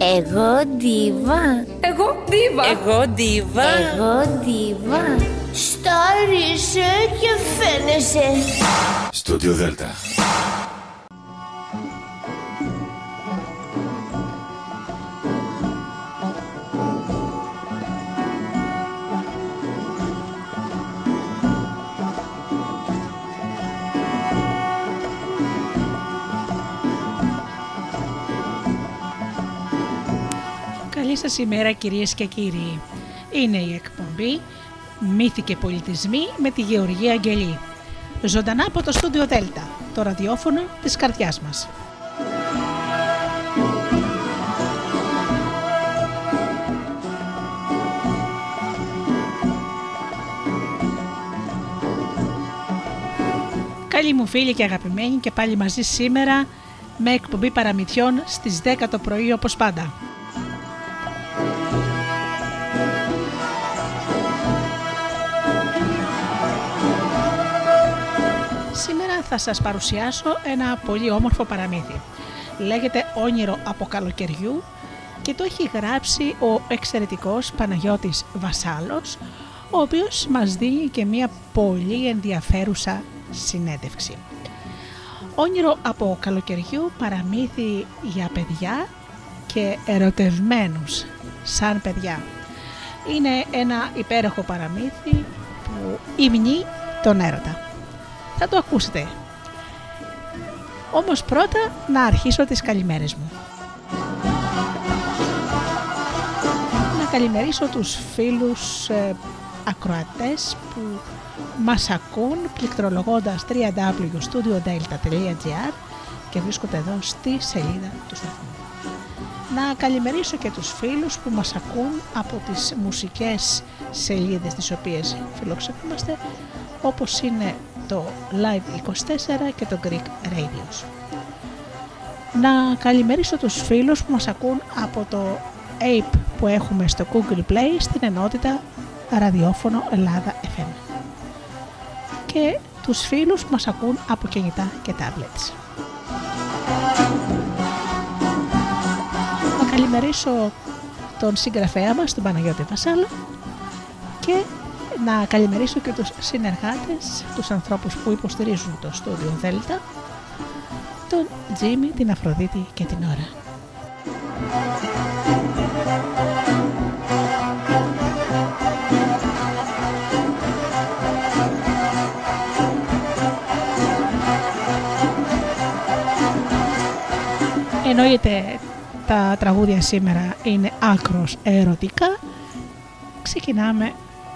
Εγώ ντίβα. Εγώ ντίβα. Εγώ ντίβα. Εγώ ντίβα. Στάρισε και φαίνεσαι. Στούντιο Δέλτα. Σας ημέρα κυρίες και κύριοι. Είναι η εκπομπή Μύθοι και Πολιτισμοί με τη Γεωργία Αγγελή. Ζωντανά από το στούντιο Δέλτα, το ραδιόφωνο της καρδιάς μας. Καλή μου φίλοι και αγαπημένοι και πάλι μαζί σήμερα με εκπομπή παραμυθιών στις 10 το πρωί όπως πάντα. Θα σας παρουσιάσω ένα πολύ όμορφο παραμύθι. Λέγεται «Όνειρο από καλοκαιριού» και το έχει γράψει ο εξαιρετικός Παναγιώτης Βασάλος, ο οποίος μας δίνει και μια πολύ ενδιαφέρουσα συνέντευξη. Όνειρο από καλοκαιριού παραμύθι για παιδιά και ερωτευμένους σαν παιδιά. Είναι ένα υπέροχο παραμύθι που υμνεί τον έρωτα. Θα το ακούσετε. Όμως πρώτα να αρχίσω τις καλημέρες μου. Να καλημερίσω τους φίλους ε, ακροατές που μας ακούν πληκτρολογώντας www.studiodelta.gr και βρίσκονται εδώ στη σελίδα του σταθμού. Να καλημερίσω και τους φίλους που μας ακούν από τις μουσικές σελίδες τις οποίες φιλοξενούμαστε όπως είναι το Live24 και το Greek Radios. Να καλημερίσω τους φίλους που μας ακούν από το Ape που έχουμε στο Google Play στην ενότητα ραδιόφωνο Ελλάδα FM και τους φίλους που μας ακούν από κινητά και tablets. Να καλημερίσω τον συγγραφέα μας, τον Παναγιώτη Βασάλο και να καλημερίσω και τους συνεργάτες, τους ανθρώπους που υποστηρίζουν το στούντιο Δέλτα, τον Τζίμι, την Αφροδίτη και την Ωρα. Εννοείται τα τραγούδια σήμερα είναι άκρος ερωτικά. Ξεκινάμε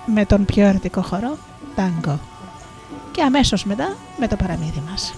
με τον πιο ερωτικό χορό, τάγκο. Και αμέσως μετά με το παραμύθι μας.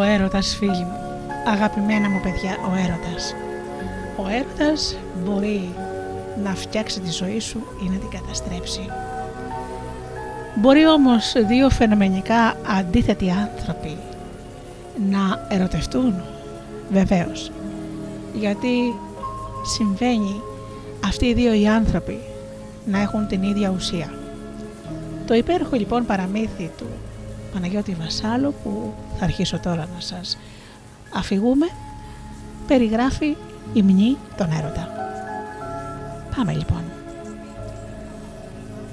Έρωτας φίλοι μου, αγαπημένα μου παιδιά, ο έρωτας. Ο έρωτας μπορεί να φτιάξει τη ζωή σου ή να την καταστρέψει. Μπορεί όμως δύο φαινομενικά αντίθετοι άνθρωποι να ερωτευτούν, βεβαίως, γιατί συμβαίνει αυτοί οι δύο οι άνθρωποι να έχουν την ίδια ουσία. Το υπέροχο λοιπόν παραμύθι του Παναγιώτη Βασάλου που θα αρχίσω τώρα να σας αφηγούμε περιγράφει η μνή τον έρωτα. Πάμε λοιπόν.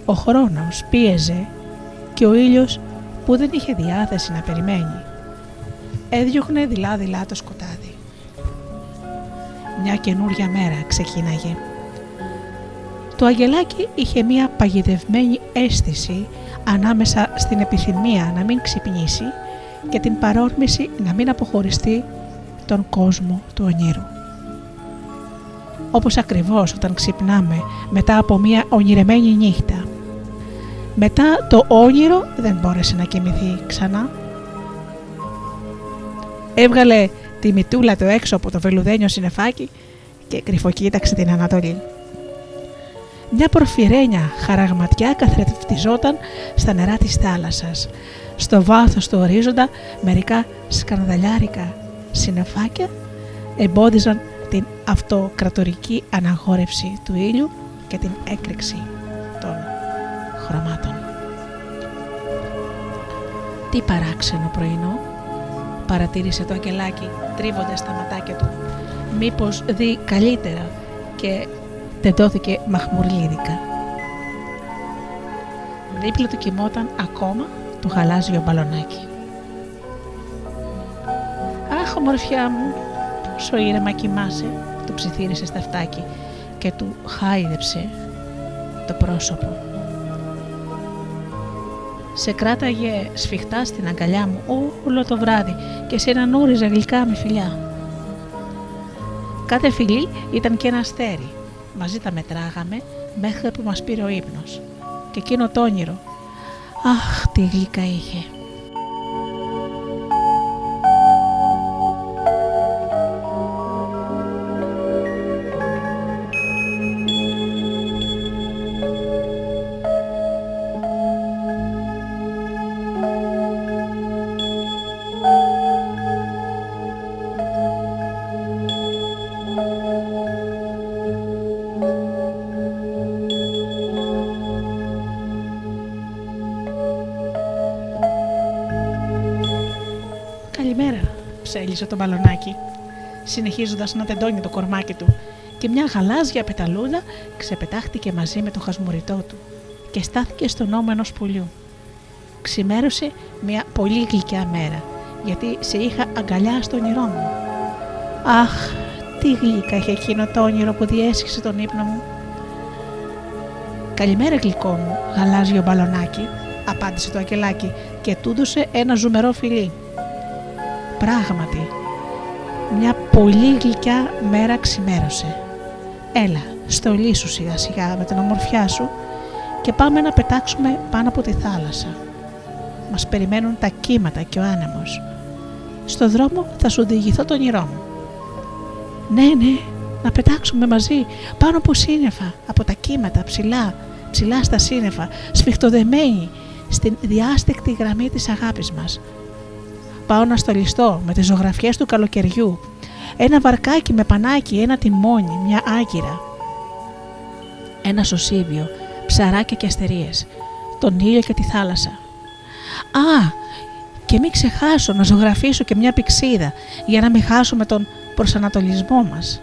Ο χρόνος πίεζε και ο ήλιος που δεν είχε διάθεση να περιμένει έδιωχνε δειλά-δειλά το σκοτάδι. Μια καινούρια μέρα ξεκίναγε. Το αγγελάκι είχε μια παγιδευμένη αίσθηση ανάμεσα στην επιθυμία να μην ξυπνήσει και την παρόρμηση να μην αποχωριστεί τον κόσμο του ονείρου. Όπως ακριβώς όταν ξυπνάμε μετά από μια ονειρεμένη νύχτα. Μετά το όνειρο δεν μπόρεσε να κοιμηθεί ξανά. Έβγαλε τη μητούλα του έξω από το βελουδένιο συνεφάκι και κρυφοκοίταξε την Ανατολή. Μια προφυρένια χαραγματιά καθρεφτιζόταν στα νερά της θάλασσας. Στο βάθος του ορίζοντα μερικά σκανδαλιάρικα συνεφάκια εμπόδιζαν την αυτοκρατορική αναγόρευση του ήλιου και την έκρηξη των χρωμάτων. Τι παράξενο πρωινό, παρατήρησε το αγγελάκι τρίβοντας τα ματάκια του. Μήπως δει καλύτερα και τεντώθηκε μαχμουρλίδικα. Δίπλα του κοιμόταν ακόμα το γαλάζιο μπαλονάκι. «Αχ, ομορφιά μου, πόσο ήρεμα κοιμάσαι», του ψιθύρισε στα φτάκι και του χάιδεψε το πρόσωπο. Σε κράταγε σφιχτά στην αγκαλιά μου όλο το βράδυ και σε νούριζε γλυκά με φιλιά. Κάθε φιλί ήταν και ένα αστέρι μαζί τα μετράγαμε μέχρι που μας πήρε ο ύπνος. Και εκείνο το όνειρο, αχ τι γλυκά είχε. Ψέλισε το μπαλονάκι, συνεχίζοντας να τεντώνει το κορμάκι του, και μια γαλάζια πεταλούδα ξεπετάχτηκε μαζί με το χασμουριτό του και στάθηκε στον ώμο ενός πουλιού. Ξημέρωσε μια πολύ γλυκιά μέρα, γιατί σε είχα αγκαλιά στο όνειρό μου. Αχ, τι γλυκά είχε εκείνο το όνειρο που διέσχισε τον ύπνο μου. Καλημέρα, γλυκό μου, γαλάζιο μπαλονάκι, απάντησε το αγγελάκι και του έδωσε ένα ζουμερό φιλί. Πράγματι, μια πολύ γλυκιά μέρα ξημέρωσε. Έλα, στολίσου σιγά σιγά με την ομορφιά σου και πάμε να πετάξουμε πάνω από τη θάλασσα. Μας περιμένουν τα κύματα και ο άνεμος. Στο δρόμο θα σου διηγηθώ τον όνειρό μου. Ναι, ναι, να πετάξουμε μαζί πάνω από σύννεφα, από τα κύματα, ψηλά, ψηλά στα σύννεφα, σφιχτοδεμένοι στην διάστηκτη γραμμή της αγάπης μας, πάω να στολιστώ με τις ζωγραφιές του καλοκαιριού, ένα βαρκάκι με πανάκι, ένα τιμόνι, μια άγκυρα, ένα σωσίβιο, ψαράκια και αστερίες, τον ήλιο και τη θάλασσα. Α, και μην ξεχάσω να ζωγραφίσω και μια πηξίδα για να μην χάσουμε τον προσανατολισμό μας.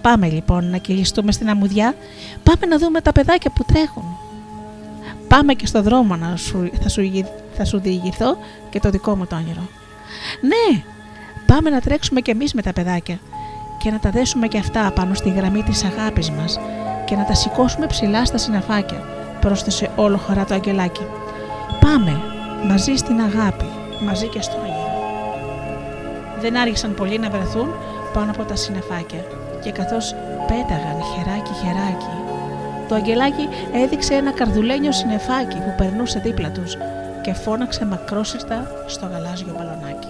Πάμε λοιπόν να κυλιστούμε στην αμμουδιά, πάμε να δούμε τα παιδάκια που τρέχουν. Πάμε και στο δρόμο να σου, θα, σου, θα σου διηγηθώ και το δικό μου το όνειρο. Ναι, πάμε να τρέξουμε κι εμείς με τα παιδάκια και να τα δέσουμε κι αυτά πάνω στη γραμμή της αγάπης μας και να τα σηκώσουμε ψηλά στα συναφάκια, πρόσθεσε όλο χαρά το αγγελάκι. Πάμε, μαζί στην αγάπη, μαζί και στο όνειρο. Δεν άργησαν πολύ να βρεθούν πάνω από τα συνεφάκια και καθώς πέταγαν χεράκι χεράκι, το αγγελάκι έδειξε ένα καρδουλένιο συνεφάκι που περνούσε δίπλα τους και φώναξε μακρόσυρτα στο γαλάζιο μπαλονάκι.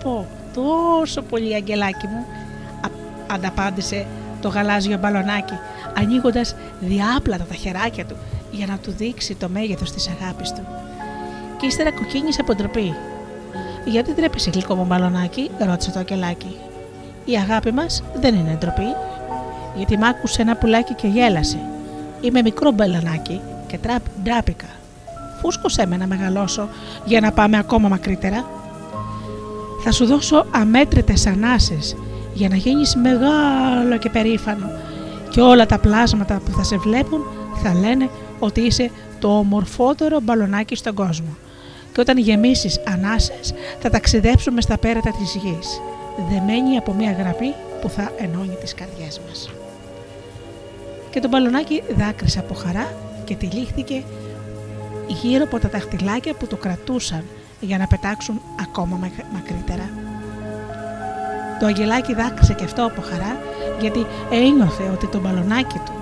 Αγαπώ τόσο πολύ αγγελάκι μου, ανταπάντησε το γαλάζιο μπαλονάκι, ανοίγοντας διάπλατα τα χεράκια του για να του δείξει το μέγεθος της αγάπης του. Και ύστερα κοκκίνησε από ντροπή. «Γιατί τρέπεσαι γλυκό μου μπαλονάκι» ρώτησε το αγγελάκι. «Η αγάπη μας δεν είναι ντροπή, γιατί μ' άκουσε ένα πουλάκι και γέλασε. Είμαι μικρό μπαλονάκι και τραπ, ντράπηκα. Φούσκωσέ με να μεγαλώσω για να πάμε ακόμα μακρύτερα. Θα σου δώσω αμέτρητες ανάσες για να γίνεις μεγάλο και περήφανο και όλα τα πλάσματα που θα σε βλέπουν θα λένε ότι είσαι το ομορφότερο μπαλονάκι στον κόσμο και όταν γεμίσεις ανάσες θα ταξιδέψουμε στα πέρατα της γης δεμένοι από μια γραφή που θα ενώνει τις καρδιές μας. Και το μπαλονάκι δάκρυσε από χαρά και τυλίχθηκε γύρω από τα δαχτυλάκια που το κρατούσαν για να πετάξουν ακόμα μακρύτερα. Το αγγελάκι δάκρυσε και αυτό από χαρά γιατί ένιωθε ότι το μπαλονάκι του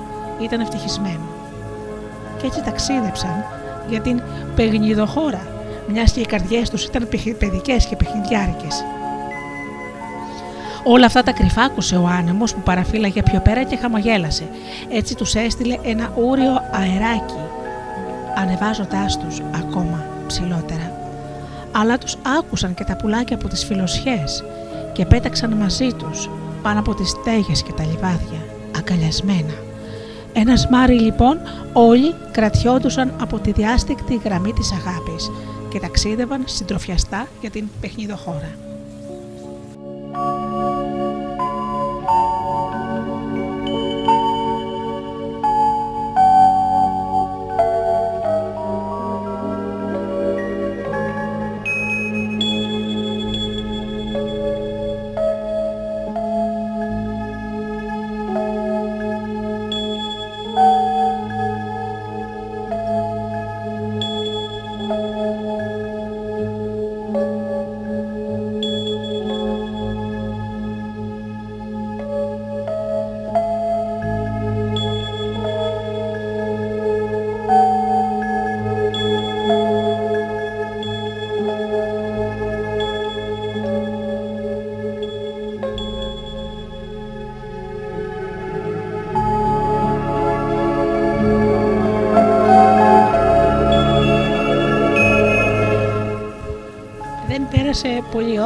ήταν ευτυχισμένο. Και έτσι ταξίδεψαν για την παιγνιδοχώρα, μιας και οι καρδιές τους ήταν παιδικές και παιχνιδιάρικες. Όλα αυτά τα κρυφάκουσε ο άνεμος που παραφύλαγε πιο πέρα και χαμογέλασε. Έτσι τους έστειλε ένα ούριο αεράκι, ανεβάζοντάς τους ακόμα ψηλότερα. Αλλά τους άκουσαν και τα πουλάκια από τις φιλοσιές και πέταξαν μαζί τους πάνω από τις στέγες και τα λιβάδια, αγκαλιασμένα. Ένας μάρι λοιπόν όλοι κρατιόντουσαν από τη διάστηκτη γραμμή της αγάπης και ταξίδευαν συντροφιαστά για την παιχνιδοχώρα.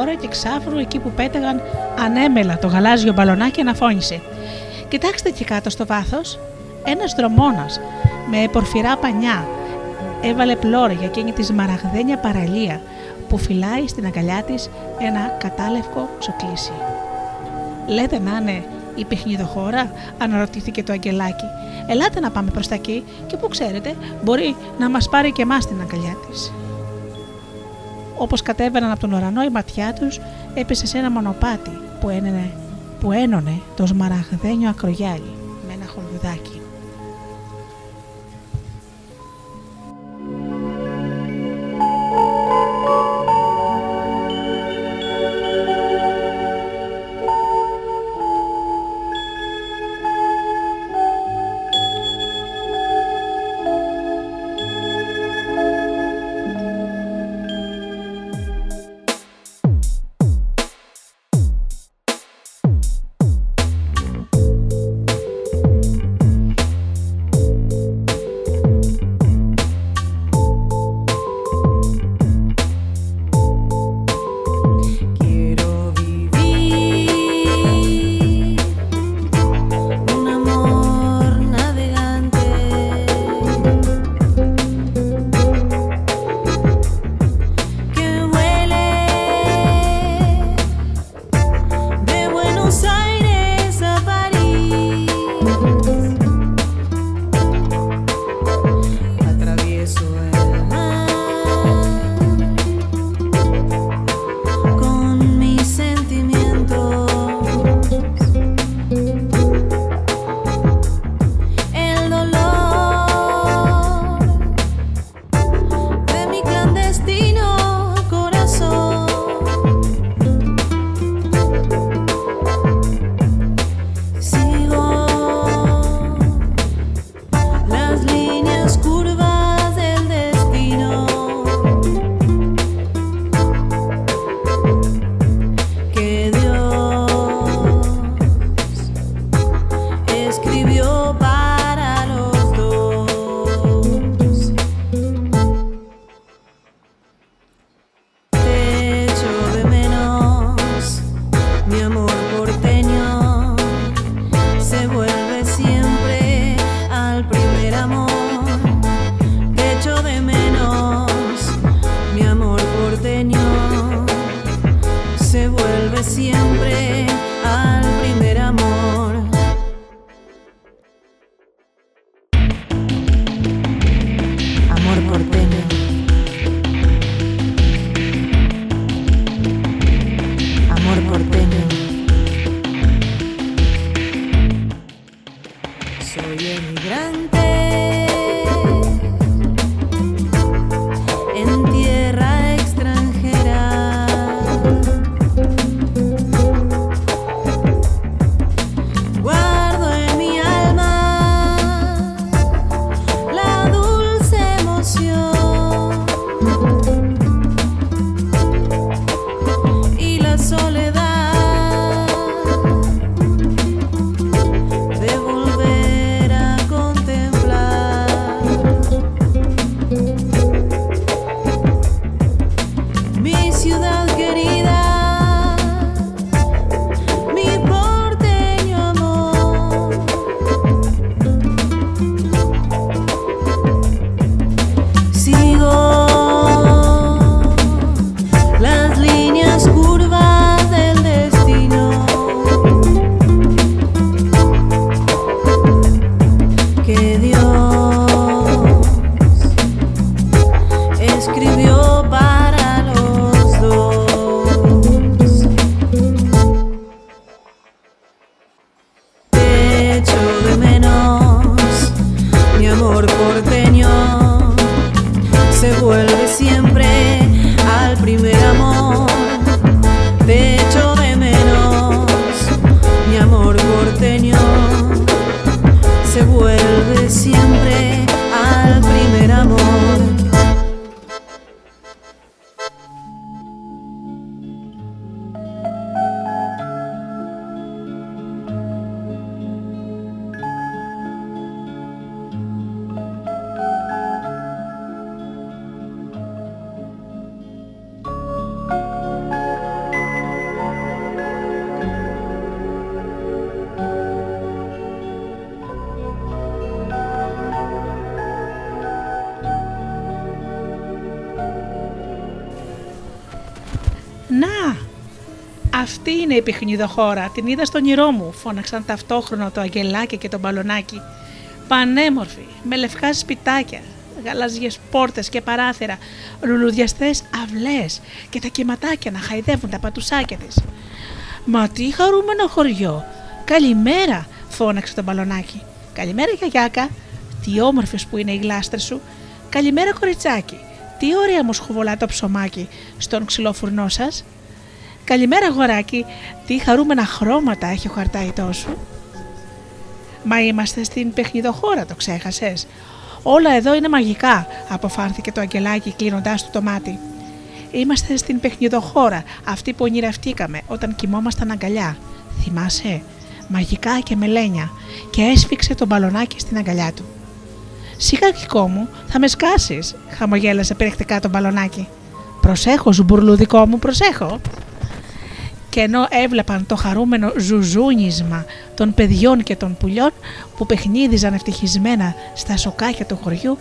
Ώρα και ξάφρου εκεί που πέταγαν ανέμελα το γαλάζιο μπαλονάκι αναφώνησε. Κοιτάξτε εκεί κάτω στο βάθος, ένας δρομόνα με πορφυρά πανιά έβαλε πλώρη για εκείνη τη μαραγδένια παραλία που φυλάει στην αγκαλιά της ένα κατάλευκο ξοκλήσι. Λέτε να είναι η παιχνιδοχώρα, αναρωτήθηκε το αγγελάκι. Ελάτε να πάμε προς τα εκεί και που ξέρετε μπορεί να μας πάρει και εμάς την αγκαλιά της. Όπως κατέβαιναν από τον ουρανό η ματιά τους έπεσε σε ένα μονοπάτι που, ένωνε, που ένωνε το σμαραγδένιο ακρογιάλι με ένα χολουδάκι. Είναι η παιχνιδοχώρα, την είδα στον όνειρό μου, φώναξαν ταυτόχρονα το αγγελάκι και το μπαλονάκι. Πανέμορφη, με λευκά σπιτάκια, γαλάζιες πόρτες και παράθυρα, λουλουδιαστές αυλές και τα κυματάκια να χαϊδεύουν τα πατουσάκια της. Μα τι χαρούμενο χωριό! Καλημέρα, φώναξε το μπαλονάκι. Καλημέρα, γιαγιάκα. Τι όμορφες που είναι οι γλάστρες σου. Καλημέρα, κοριτσάκι. Τι ωραία μου σχοβολά το ψωμάκι στον ξυλόφουρνό σας. Καλημέρα, αγοράκι. Τι χαρούμενα χρώματα έχει ο χαρταϊτό σου. Μα είμαστε στην παιχνιδοχώρα, το ξέχασες. Όλα εδώ είναι μαγικά, αποφάνθηκε το αγγελάκι κλείνοντάς του το μάτι. Είμαστε στην παιχνιδοχώρα, αυτή που ονειρευτήκαμε όταν κοιμόμασταν αγκαλιά. Θυμάσαι, μαγικά και μελένια, και έσφιξε το μπαλονάκι στην αγκαλιά του. Σιγά γλυκό μου, θα με σκάσεις, χαμογέλασε περιεκτικά το μπαλονάκι. Προσέχω, ζουμπουρλουδικό μου, προσέχω και ενώ έβλεπαν το χαρούμενο ζουζούνισμα των παιδιών και των πουλιών που παιχνίδιζαν ευτυχισμένα στα σοκάκια του χωριού,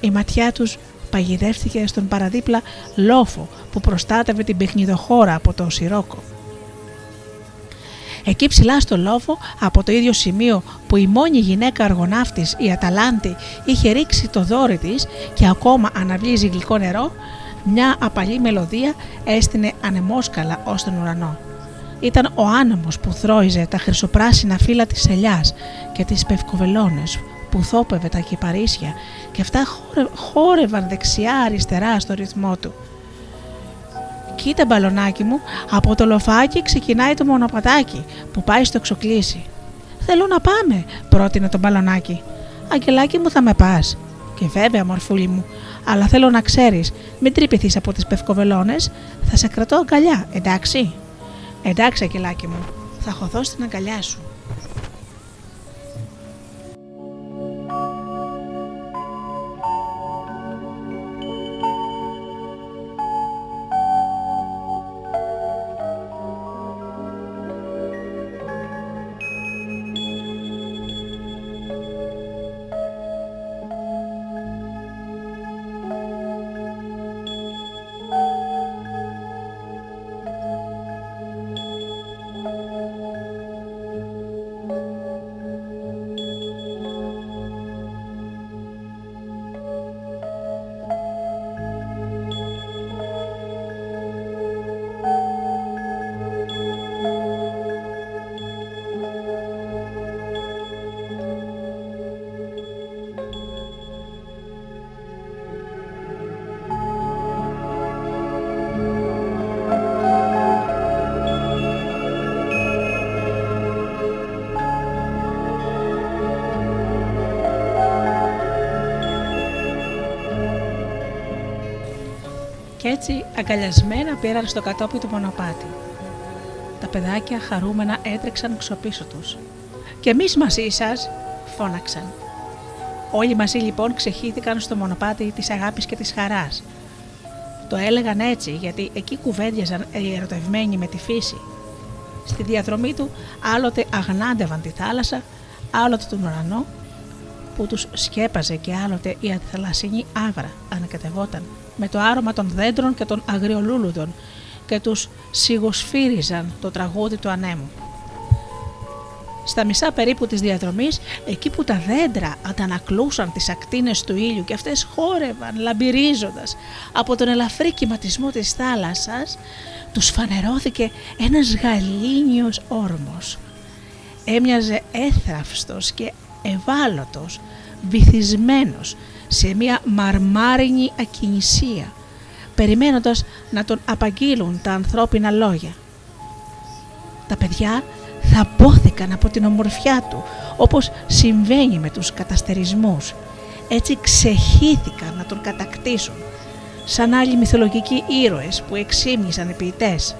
η ματιά τους παγιδεύτηκε στον παραδίπλα λόφο που προστάτευε την παιχνιδοχώρα από το σιρόκο. Εκεί ψηλά στο λόφο, από το ίδιο σημείο που η μόνη γυναίκα αργοναύτης, η Αταλάντη, είχε ρίξει το δόρυ της και ακόμα αναβλύζει γλυκό νερό, μια απαλή μελωδία έστεινε ανεμόσκαλα ως τον ουρανό. Ήταν ο άνεμος που θρόιζε τα χρυσοπράσινα φύλλα της ελιάς και τις πευκοβελώνες που θόπευε τα κυπαρίσια και αυτά χόρευαν δεξιά-αριστερά στο ρυθμό του. Κοίτα μπαλονάκι μου, από το λοφάκι ξεκινάει το μονοπατάκι που πάει στο εξοκλήσι. Θέλω να πάμε, πρότεινε το μπαλονάκι. Αγγελάκι μου θα με πας. Και βέβαια, μορφούλη μου, αλλά θέλω να ξέρεις, μην τρυπηθείς από τις πευκοβελώνες, θα σε κρατώ αγκαλιά, εντάξει. Εντάξει, αγγελάκι μου, θα χωθώ στην αγκαλιά σου. Αγκαλιασμένα πήραν στο κατόπι του μονοπάτι. Τα παιδάκια χαρούμενα έτρεξαν ξοπίσω τους. «Και εμείς μαζί σας» φώναξαν. Όλοι μαζί λοιπόν ξεχύθηκαν στο μονοπάτι της αγάπης και της χαράς. Το έλεγαν έτσι γιατί εκεί κουβέντιαζαν οι ερωτευμένοι με τη φύση. Στη διαδρομή του άλλοτε αγνάντευαν τη θάλασσα, άλλοτε τον ουρανό που τους σκέπαζε και άλλοτε η αντιθαλασσινή άβρα ανακατευόταν με το άρωμα των δέντρων και των αγριολούλουδων και τους σιγοσφύριζαν το τραγούδι του ανέμου. Στα μισά περίπου της διαδρομής, εκεί που τα δέντρα αντανακλούσαν τις ακτίνες του ήλιου και αυτές χόρευαν λαμπυρίζοντας από τον ελαφρύ κυματισμό της θάλασσας, τους φανερώθηκε ένας γαλήνιος όρμος. Έμοιαζε έθραυστος και ευάλωτος, βυθισμένος σε μια μαρμάρινη ακινησία, περιμένοντας να τον απαγγείλουν τα ανθρώπινα λόγια. Τα παιδιά θα πόθηκαν από την ομορφιά του, όπως συμβαίνει με τους καταστερισμούς. Έτσι ξεχύθηκαν να τον κατακτήσουν, σαν άλλοι μυθολογικοί ήρωες που εξήμνησαν ποιητές.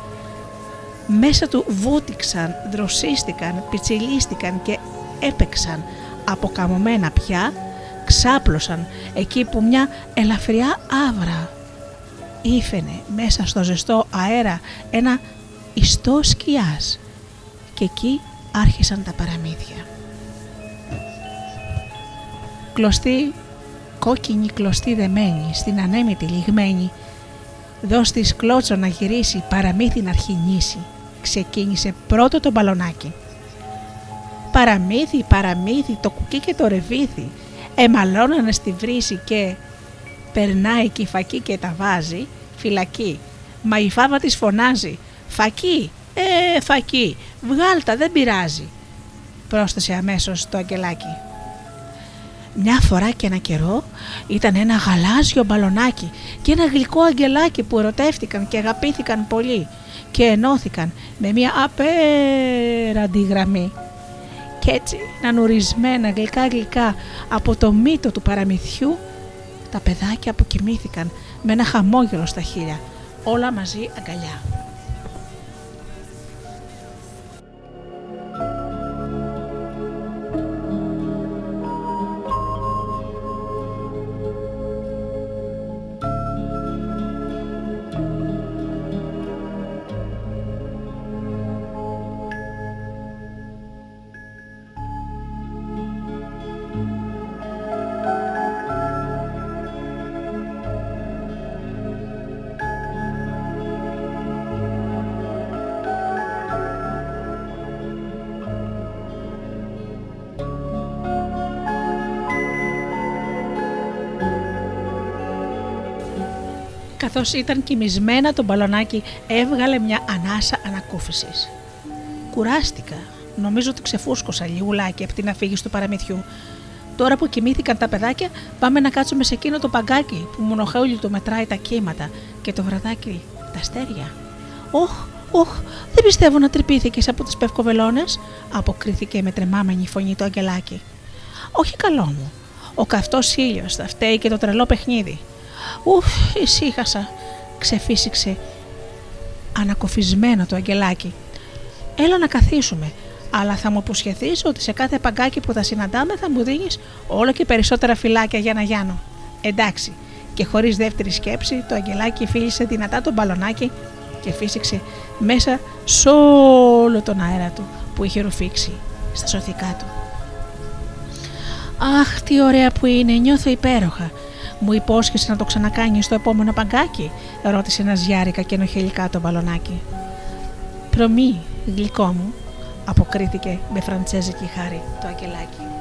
Μέσα του βούτυξαν, δροσίστηκαν, πιτσιλίστηκαν και έπαιξαν αποκαμωμένα πια, ξάπλωσαν εκεί που μια ελαφριά άβρα ήφαινε μέσα στο ζεστό αέρα ένα ιστό σκιάς και εκεί άρχισαν τα παραμύθια. Κλωστή, κόκκινη κλωστή δεμένη, στην ανέμητη λιγμένη, δώσ' της κλώτσο να γυρίσει, παραμύθι να αρχινήσει, ξεκίνησε πρώτο το μπαλονάκι. Παραμύθι, παραμύθι, το κουκί και το ρεβίθι, εμαλώνανε στη βρύση και περνάει και η φακή και τα βάζει, φυλακή. Μα η φάβα της φωνάζει, φακή, ε, φακή, βγάλτα, δεν πειράζει, πρόσθεσε αμέσως το αγγελάκι. Μια φορά και ένα καιρό ήταν ένα γαλάζιο μπαλονάκι και ένα γλυκό αγγελάκι που ερωτεύτηκαν και αγαπήθηκαν πολύ και ενώθηκαν με μια απέραντη γραμμή. Κι έτσι, νανουρισμένα γλυκά γλυκά από το μύτο του παραμυθιού, τα παιδάκια αποκοιμήθηκαν με ένα χαμόγελο στα χείλια, όλα μαζί αγκαλιά. Καθώς ήταν κοιμισμένα το μπαλονάκι έβγαλε μια ανάσα ανακούφισης. Κουράστηκα. Νομίζω ότι ξεφούσκωσα λιγουλάκι από την αφήγηση του παραμυθιού. Τώρα που κοιμήθηκαν τα παιδάκια, πάμε να κάτσουμε σε εκείνο το παγκάκι που μονοχαούλι του μετράει τα κύματα και το βραδάκι τα αστέρια. Όχ, όχ, δεν πιστεύω να τρυπήθηκες από τις πευκοβελώνες, αποκρίθηκε με τρεμάμενη φωνή το αγγελάκι. Όχι καλό μου. Ο καυτός ήλιος θα φταίει και το τρελό παιχνίδι. Ουφ, ησύχασα, ξεφύσηξε ανακοφισμένο το αγγελάκι. Έλα να καθίσουμε, αλλά θα μου αποσχεθεί ότι σε κάθε παγκάκι που θα συναντάμε θα μου δίνεις όλο και περισσότερα φυλάκια για να γιάνω. Εντάξει, και χωρίς δεύτερη σκέψη, το αγγελάκι φίλησε δυνατά το μπαλονάκι και φύσηξε μέσα σε όλο τον αέρα του που είχε ρουφήξει στα σωθικά του. Αχ, τι ωραία που είναι, νιώθω υπέροχα, μου υπόσχεσαι να το ξανακάνεις στο επόμενο παγκάκι, ρώτησε ένας γιάρικα και ενοχελικά το μπαλονάκι. Προμή, γλυκό μου, αποκρίθηκε με φραντσέζικη χάρη το ακελάκι.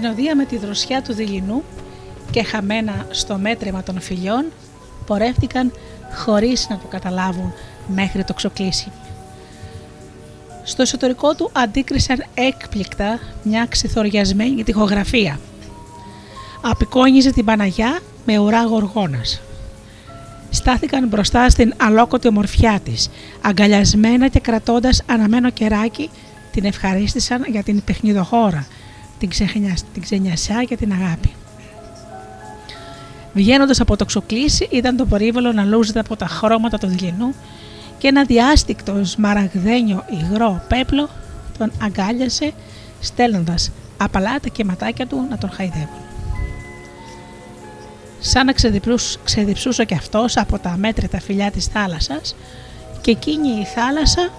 συνοδεία με τη δροσιά του δειλινού και χαμένα στο μέτρημα των φιλιών πορεύτηκαν χωρίς να το καταλάβουν μέχρι το ξοκλήσι. Στο εσωτερικό του αντίκρισαν έκπληκτα μια ξεθοριασμένη τοιχογραφία. Απεικόνιζε την Παναγιά με ουρά γοργόνας. Στάθηκαν μπροστά στην αλόκοτη ομορφιά της, αγκαλιασμένα και κρατώντας αναμένο κεράκι την ευχαρίστησαν για την παιχνιδοχώρα την, ξεχνιά, την ξενιασιά και την αγάπη. Βγαίνοντας από το ξοκλήσι, ήταν το πορύβολο να λούζεται από τα χρώματα του δειλινού και ένα διάστικτος σμαραγδένιο υγρό πέπλο τον αγκάλιασε, στέλνοντας απαλά τα κεματάκια του να τον χαϊδεύουν. Σαν να ξεδιψούσε κι αυτός από τα αμέτρητα φιλιά της θάλασσας, και εκείνη η θάλασσα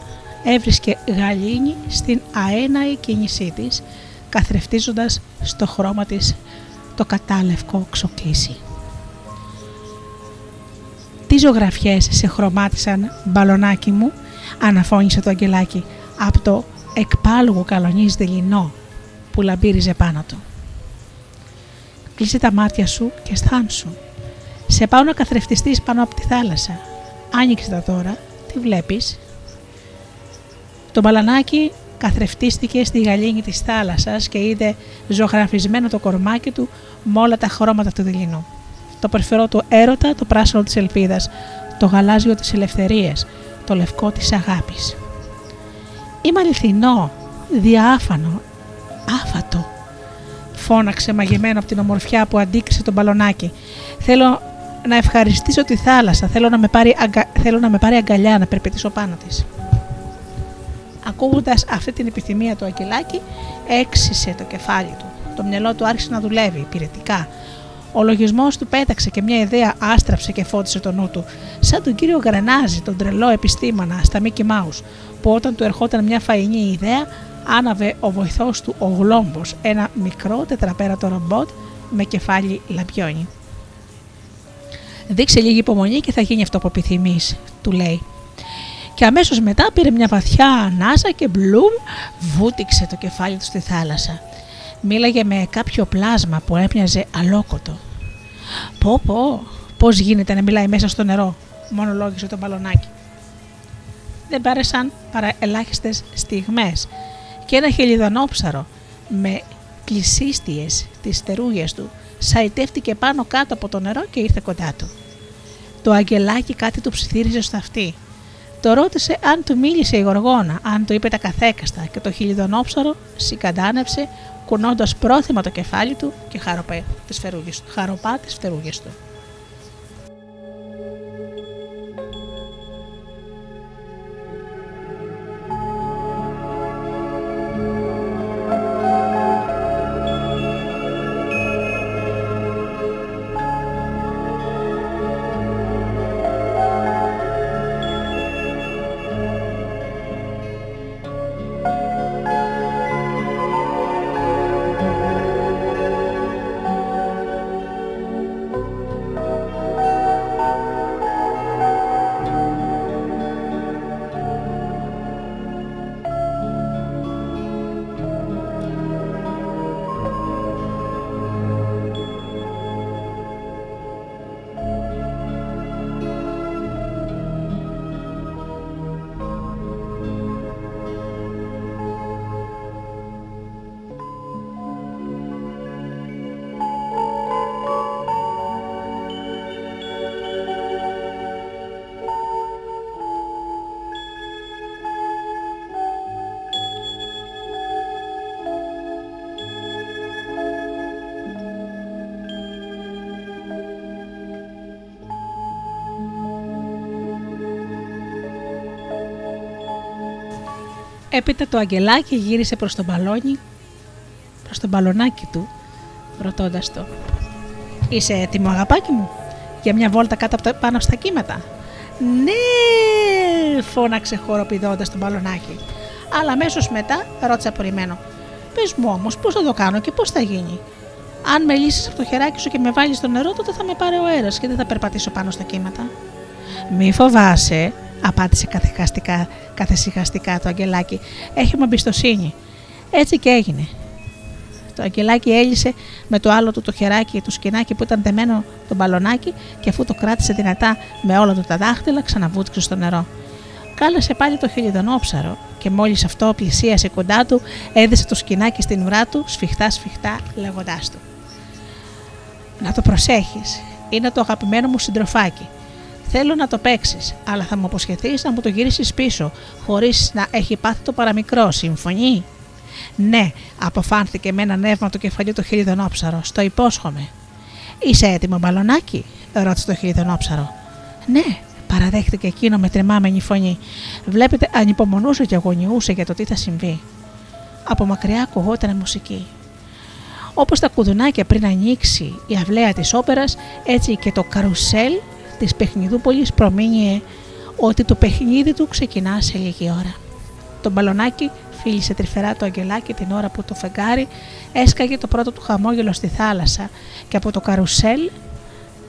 έβρισκε γαλήνη στην αέναη κίνησή της καθρεφτίζοντας στο χρώμα της το κατάλευκο ξοκλήσι. Τι ζωγραφιές σε χρωμάτισαν μπαλονάκι μου, αναφώνησε το αγγελάκι από το εκπάλουγο καλονής δειλινό που λαμπύριζε πάνω του. Κλείσε τα μάτια σου και αισθάνσου. Σε πάω να καθρεφτιστείς πάνω από τη θάλασσα. Άνοιξε τα τώρα, τι βλέπεις. Το μπαλανάκι καθρεφτίστηκε στη γαλήνη της θάλασσας και είδε ζωγραφισμένο το κορμάκι του με όλα τα χρώματα του δειλινού. Το περφερό του έρωτα, το πράσινο της ελπίδας, το γαλάζιο της ελευθερίας, το λευκό της αγάπης. Είμαι αληθινό, διάφανο, άφατο, φώναξε μαγεμένο από την ομορφιά που αντίκρισε τον μπαλονάκι. Θέλω να ευχαριστήσω τη θάλασσα, θέλω να με πάρει, αγκα... θέλω να με πάρει αγκαλιά να περπετήσω πάνω της. Ακούγοντας αυτή την επιθυμία του Αγγελάκη, έξισε το κεφάλι του. Το μυαλό του άρχισε να δουλεύει υπηρετικά. Ο λογισμός του πέταξε και μια ιδέα άστραψε και φώτισε το νου του, σαν τον κύριο Γρανάζη, τον τρελό επιστήμονα στα Mickey Mouse, που όταν του ερχόταν μια φαϊνή ιδέα, άναβε ο βοηθός του ο Γλόμπος, ένα μικρό τετραπέρατο ρομπότ με κεφάλι λαμπιόνι. Δείξε λίγη υπομονή και θα γίνει αυτό που επιθυμείς, του λέει και αμέσως μετά πήρε μια βαθιά ανάσα και μπλουμ βούτυξε το κεφάλι του στη θάλασσα. Μίλαγε με κάποιο πλάσμα που έπιαζε αλόκοτο. Πω πω, πώς γίνεται να μιλάει μέσα στο νερό, μονολόγησε το μπαλονάκι. Δεν πάρεσαν παρά ελάχιστες στιγμές και ένα χελιδονόψαρο με πλησίστιες τις στερούγες του σαϊτεύτηκε πάνω κάτω από το νερό και ήρθε κοντά του. Το αγγελάκι κάτι του ψιθύριζε στο αυτί το ρώτησε αν του μίλησε η Γοργόνα, αν του είπε τα καθέκαστα και το χιλιδονόψαρο συγκαντάνεψε κουνώντας πρόθυμα το κεφάλι του και χαροπά τις φτερούγες του. Έπειτα το αγγελάκι γύρισε προς τον μπαλόνι, προς τον μπαλονάκι του, ρωτώντας το «Είσαι έτοιμο αγαπάκι μου, για μια βόλτα κάτω από το, πάνω στα κύματα» «Ναι» φώναξε χοροπηδώντας τον μπαλονάκι. Αλλά αμέσως μετά ρώτησε απορριμμένο «Πες μου όμως πώς θα το κάνω και πώς θα γίνει» αν με λύσεις από το χεράκι σου και με βάλεις στο νερό, τότε θα με πάρει ο αέρας και δεν θα περπατήσω πάνω στα κύματα. Μη φοβάσαι, απάντησε καθηγαστικά, καθεσυχαστικά το αγγελάκι. Έχουμε εμπιστοσύνη. Έτσι και έγινε. Το αγγελάκι έλυσε με το άλλο του το χεράκι και το σκηνάκι που ήταν δεμένο το μπαλονάκι και αφού το κράτησε δυνατά με όλα του τα δάχτυλα, ξαναβούτυξε στο νερό. Κάλεσε πάλι το χιλιδονόψαρο και μόλις αυτό πλησίασε κοντά του, έδεσε το σκηνάκι στην ουρά του, σφιχτά σφιχτά, λέγοντάς του. Να το προσέχεις, είναι το αγαπημένο μου συντροφάκι. Θέλω να το παίξεις, αλλά θα μου αποσχεθείς να μου το γυρίσεις πίσω, χωρίς να έχει πάθει το παραμικρό. Συμφωνεί; Ναι, αποφάνθηκε με ένα νεύμα το κεφαλιού το χιλιδονόψαρο. Στο υπόσχομαι. Είσαι έτοιμο, μπαλονάκι, ρώτησε το χιλιδονόψαρο. Ναι, παραδέχτηκε εκείνο με τρεμάμενη φωνή. Βλέπετε, ανυπομονούσε και αγωνιούσε για το τι θα συμβεί. από μακριά ακουγόταν μουσική. Όπως τα κουδουνάκια πριν ανοίξει η αυλαία της όπερας, έτσι και το καρουσέλ της παιχνιδούπολης προμήνυε ότι το παιχνίδι του ξεκινά σε λίγη ώρα. Το μπαλονάκι φίλησε τρυφερά το αγγελάκι την ώρα που το φεγγάρι έσκαγε το πρώτο του χαμόγελο στη θάλασσα και από το καρουσέλ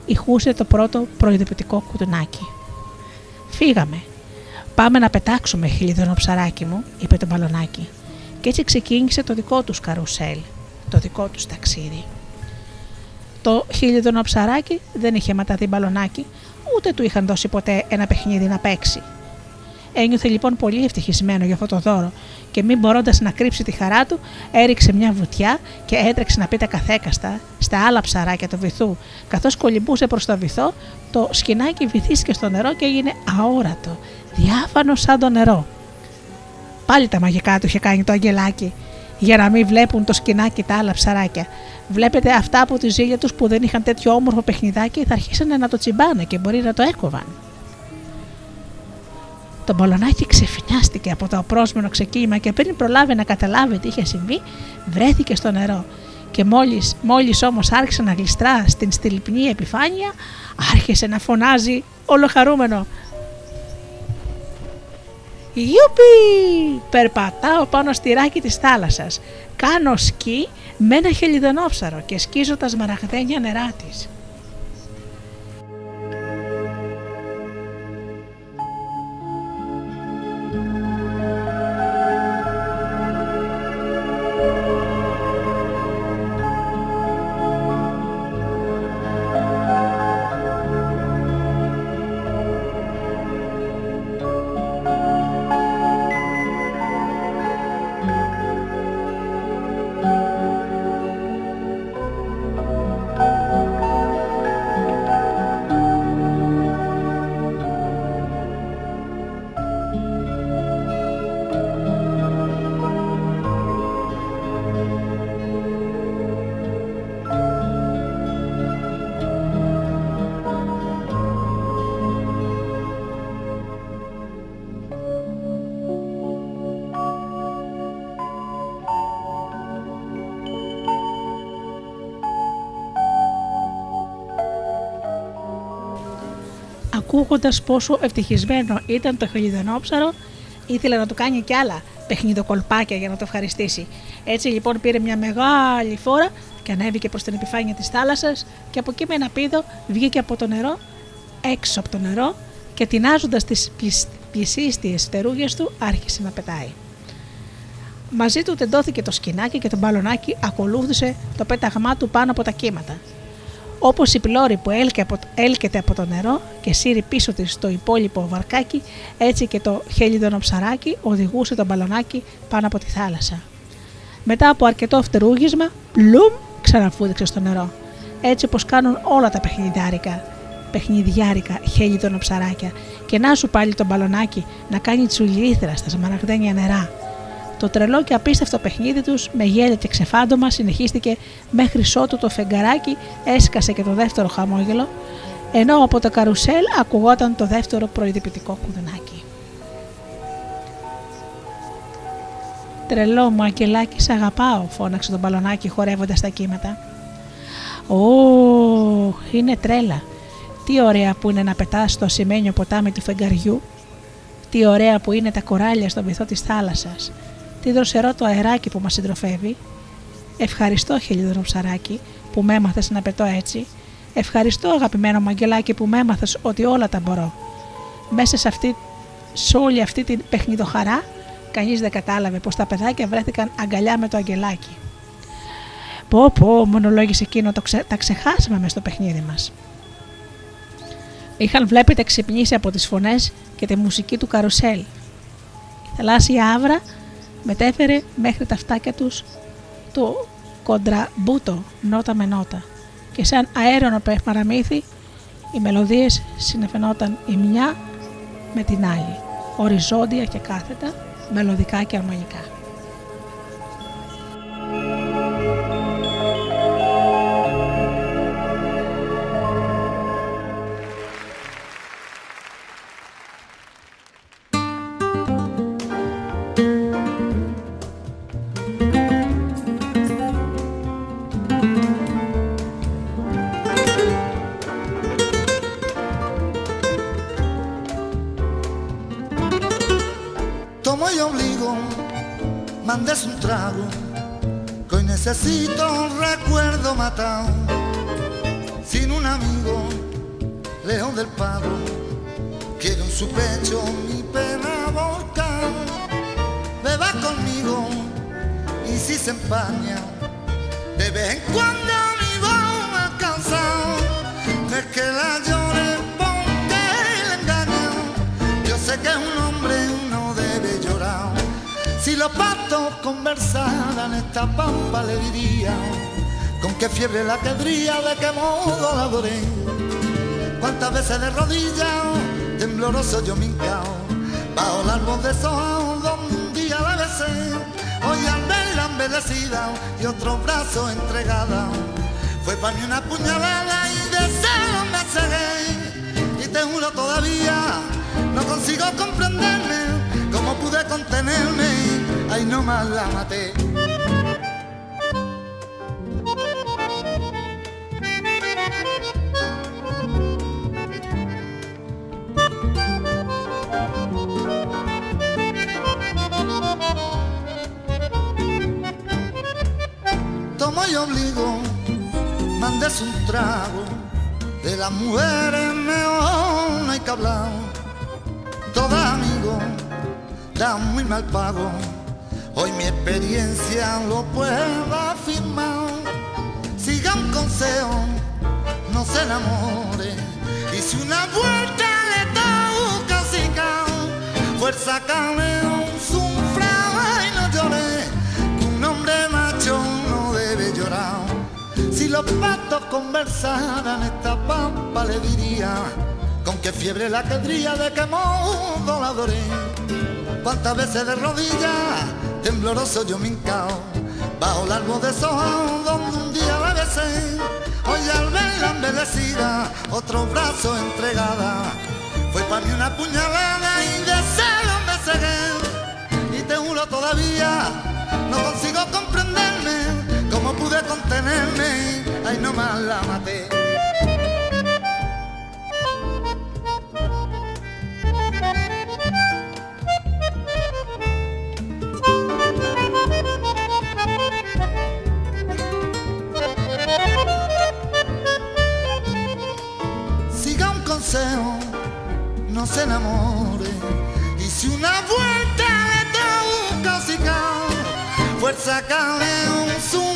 ηχούσε το πρώτο προειδοποιητικό κουδουνάκι. Φύγαμε. Πάμε να πετάξουμε, χιλιδονό ψαράκι μου, είπε το μπαλονάκι. Και έτσι ξεκίνησε το δικό τους καρουσέλ, το δικό τους ταξίδι. Το χιλιδονό ψαράκι δεν είχε ματαδεί μπαλονάκι, ούτε του είχαν δώσει ποτέ ένα παιχνίδι να παίξει. Ένιωθε λοιπόν πολύ ευτυχισμένο για αυτό το δώρο και μην μπορώντας να κρύψει τη χαρά του, έριξε μια βουτιά και έτρεξε να πει τα καθέκαστα στα άλλα ψαράκια του βυθού. Καθώς κολυμπούσε προς το βυθό, το σκηνάκι βυθίστηκε στο νερό και έγινε αόρατο, διάφανο σαν το νερό. Πάλι τα μαγικά του είχε κάνει το αγγελάκι, για να μην βλέπουν το σκηνάκι τα άλλα ψαράκια. Βλέπετε αυτά από τη ζήλια τους που δεν είχαν τέτοιο όμορφο παιχνιδάκι θα αρχίσανε να το τσιμπάνε και μπορεί να το έκοβαν. Το μπολονάκι ξεφνιάστηκε από το απρόσμενο ξεκίνημα και πριν προλάβει να καταλάβει τι είχε συμβεί, βρέθηκε στο νερό. Και μόλις, μόλις όμως άρχισε να γλιστρά στην στυλπνή επιφάνεια, άρχισε να φωνάζει ολοχαρούμενο. Ιούπι! Περπατάω πάνω στη ράκη της θάλασσας. Κάνω σκι με ένα χελιδονόψαρο και σκίζω τα σμαραγδένια νερά της. Ακούγοντας πόσο ευτυχισμένο ήταν το χελιδονόψαρο, ήθελε να του κάνει κι άλλα παιχνιδοκολπάκια για να το ευχαριστήσει. Έτσι λοιπόν πήρε μια μεγάλη φόρα και ανέβηκε προς την επιφάνεια της θάλασσας και από εκεί με ένα πίδο βγήκε από το νερό, έξω από το νερό και τεινάζοντας τις πλησίστιες φτερούγες του άρχισε να πετάει. Μαζί του τεντώθηκε το σκηνάκι και το μπαλονάκι ακολούθησε το πέταγμά του πάνω από τα κύματα. Όπως η πλώρη που έλκεται από το νερό και σύρει πίσω της το υπόλοιπο βαρκάκι, έτσι και το χέλιδονο ψαράκι οδηγούσε το μπαλονάκι πάνω από τη θάλασσα. Μετά από αρκετό φτερούγισμα, πλουμ ξαναφούδηξε στο νερό. Έτσι όπως κάνουν όλα τα παιχνιδιάρικα, παιχνιδιάρικα χέλιδονο ψαράκια, και να σου πάλι το μπαλονάκι να κάνει τσουλήθρα στα σμαραγδένια νερά το τρελό και απίστευτο παιχνίδι τους με γέλια και ξεφάντωμα συνεχίστηκε μέχρι ότου το φεγγαράκι έσκασε και το δεύτερο χαμόγελο, ενώ από το καρουσέλ ακουγόταν το δεύτερο προειδοποιητικό κουδουνάκι. Τρελό μου αγγελάκι, σ' αγαπάω, φώναξε τον μπαλονάκι χορεύοντας τα κύματα. Ω, είναι τρέλα. Τι ωραία που είναι να πετάς στο ασημένιο ποτάμι του φεγγαριού. Τι ωραία που είναι τα κοράλια στο βυθό της θάλασσας τι δροσερό το αεράκι που μας συντροφεύει. Ευχαριστώ χελιδρό ψαράκι που με έμαθες να πετώ έτσι. Ευχαριστώ αγαπημένο μαγγελάκι που με έμαθες ότι όλα τα μπορώ. Μέσα σε, αυτή, σε όλη αυτή την παιχνιδοχαρά κανείς δεν κατάλαβε πως τα παιδάκια βρέθηκαν αγκαλιά με το αγγελάκι. Πω πω, μονολόγησε εκείνο, το ξε... τα ξεχάσαμε μες στο παιχνίδι μας. Είχαν βλέπετε ξυπνήσει από τις φωνές και τη μουσική του καρουσέλ. Η θαλάσσια άβρα μετέφερε μέχρι τα φτάκια τους το κοντραμπούτο νότα με νότα και σαν αέρονο παραμύθι οι μελωδίες συνεφαινόταν η μια με την άλλη, οριζόντια και κάθετα, μελωδικά και αρμονικά. Necesito un recuerdo matado. Sin un amigo, león del pavo, quiero en su pecho mi pena volcán. Beba conmigo y si se empaña, de vez en cuando mi voz me alcanza, es que la llore porque le engaña. Yo sé que un hombre no debe llorar. Si los patos conversaran esta pampa le diría con qué fiebre la quedría, de qué modo la adoré. Cuántas veces de rodillas, tembloroso yo me hincao, bajo el árbol de soja donde un día la besé. Hoy al verla embellecida y otro brazo entregada, fue para mí una puñalada y de celo me cegué. Y te juro todavía, no consigo comprenderme, cómo pude contenerme, ahí nomás la maté. Tomo y obligo, mandes un trago, de las mujeres mejor no hay que hablar. Toda amigo da muy mal pago, hoy mi experiencia lo puedo afirmar. Siga un consejo, no se enamore, y si una vuelta le toca cica, fuerza cameo, sufra y no llore, un hombre macho no debe llorar. Si los patos conversaran esta pampa le diría con qué fiebre la quedría, de qué modo la adoré. Cuántas veces de rodillas, tembloroso yo me hincao, bajo el árbol de soja donde un día la besé. Hoy al verla embellecida, otro brazo entregada, fue para mí una puñalada y de celo me cegué. Y te juro todavía, no consigo comprenderme, cómo pude contenerme, ahí nomás la maté. no se enamore. Y si una vuelta le da un si fuerza cabe un sur.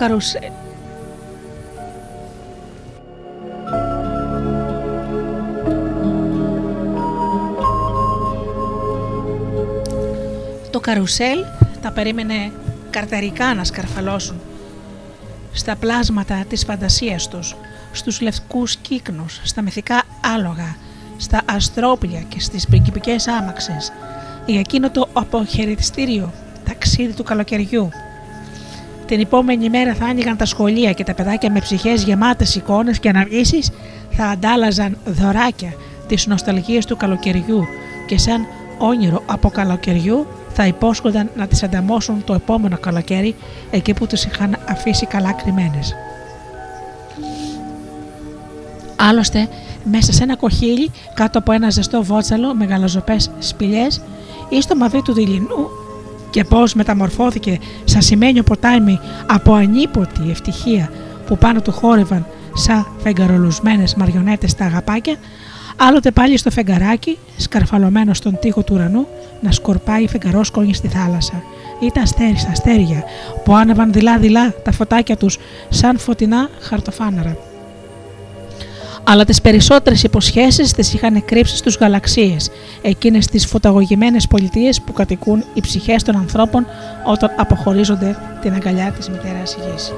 Καρουσέλ. Το καρουσέλ τα περίμενε καρτερικά να σκαρφαλώσουν στα πλάσματα της φαντασίας τους, στους λευκούς κύκνους, στα μυθικά άλογα, στα αστρόπλια και στις πριγκιπικές άμαξες, για εκείνο το αποχαιρετιστήριο ταξίδι του καλοκαιριού. Την επόμενη μέρα θα άνοιγαν τα σχολεία και τα παιδάκια με ψυχές γεμάτες εικόνες και αναμνήσεις θα αντάλλαζαν δωράκια τις νοσταλγίες του καλοκαιριού και σαν όνειρο από καλοκαιριού θα υπόσχονταν να τις ανταμώσουν το επόμενο καλοκαίρι εκεί που τους είχαν αφήσει καλά κρυμμένες. Άλλωστε, μέσα σε ένα κοχύλι, κάτω από ένα ζεστό βότσαλο με γαλαζοπές σπηλιές ή στο μαδί του δειλινού και πώς μεταμορφώθηκε σαν σημαίνιο ποτάμι από ανίποτη ευτυχία που πάνω του χόρευαν σαν φεγγαρολουσμένες μαριονέτες τα αγαπάκια, άλλοτε πάλι στο φεγγαράκι, σκαρφαλωμένο στον τοίχο του ουρανού, να σκορπάει φεγγαρόσκονη στη θάλασσα ή τα αστέρια, αστέρια που άναβαν δειλά-δειλά τα φωτάκια τους σαν φωτεινά χαρτοφάναρα. Αλλά τις περισσότερες υποσχέσεις τις είχαν κρύψει στους γαλαξίες, εκείνες τις φωταγωγημένες πολιτείες που κατοικούν οι ψυχές των ανθρώπων όταν αποχωρίζονται την αγκαλιά της μητέρας γης.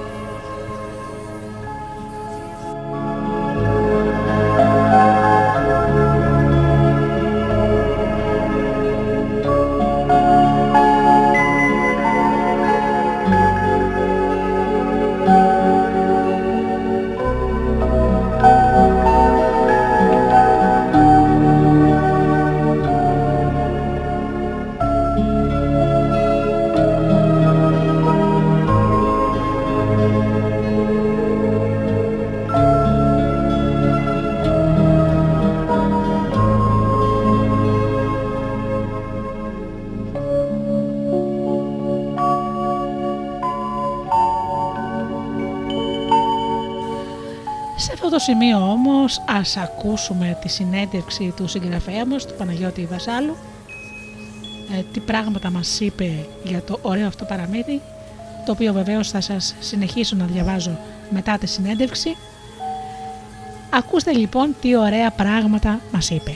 Σημείο όμως ας ακούσουμε τη συνέντευξη του συγγραφέα μας, του Παναγιώτη Βασάλου, ε, τι πράγματα μας είπε για το ωραίο αυτό παραμύθι, το οποίο βεβαίως θα σας συνεχίσω να διαβάζω μετά τη συνέντευξη. Ακούστε λοιπόν τι ωραία πράγματα μας είπε.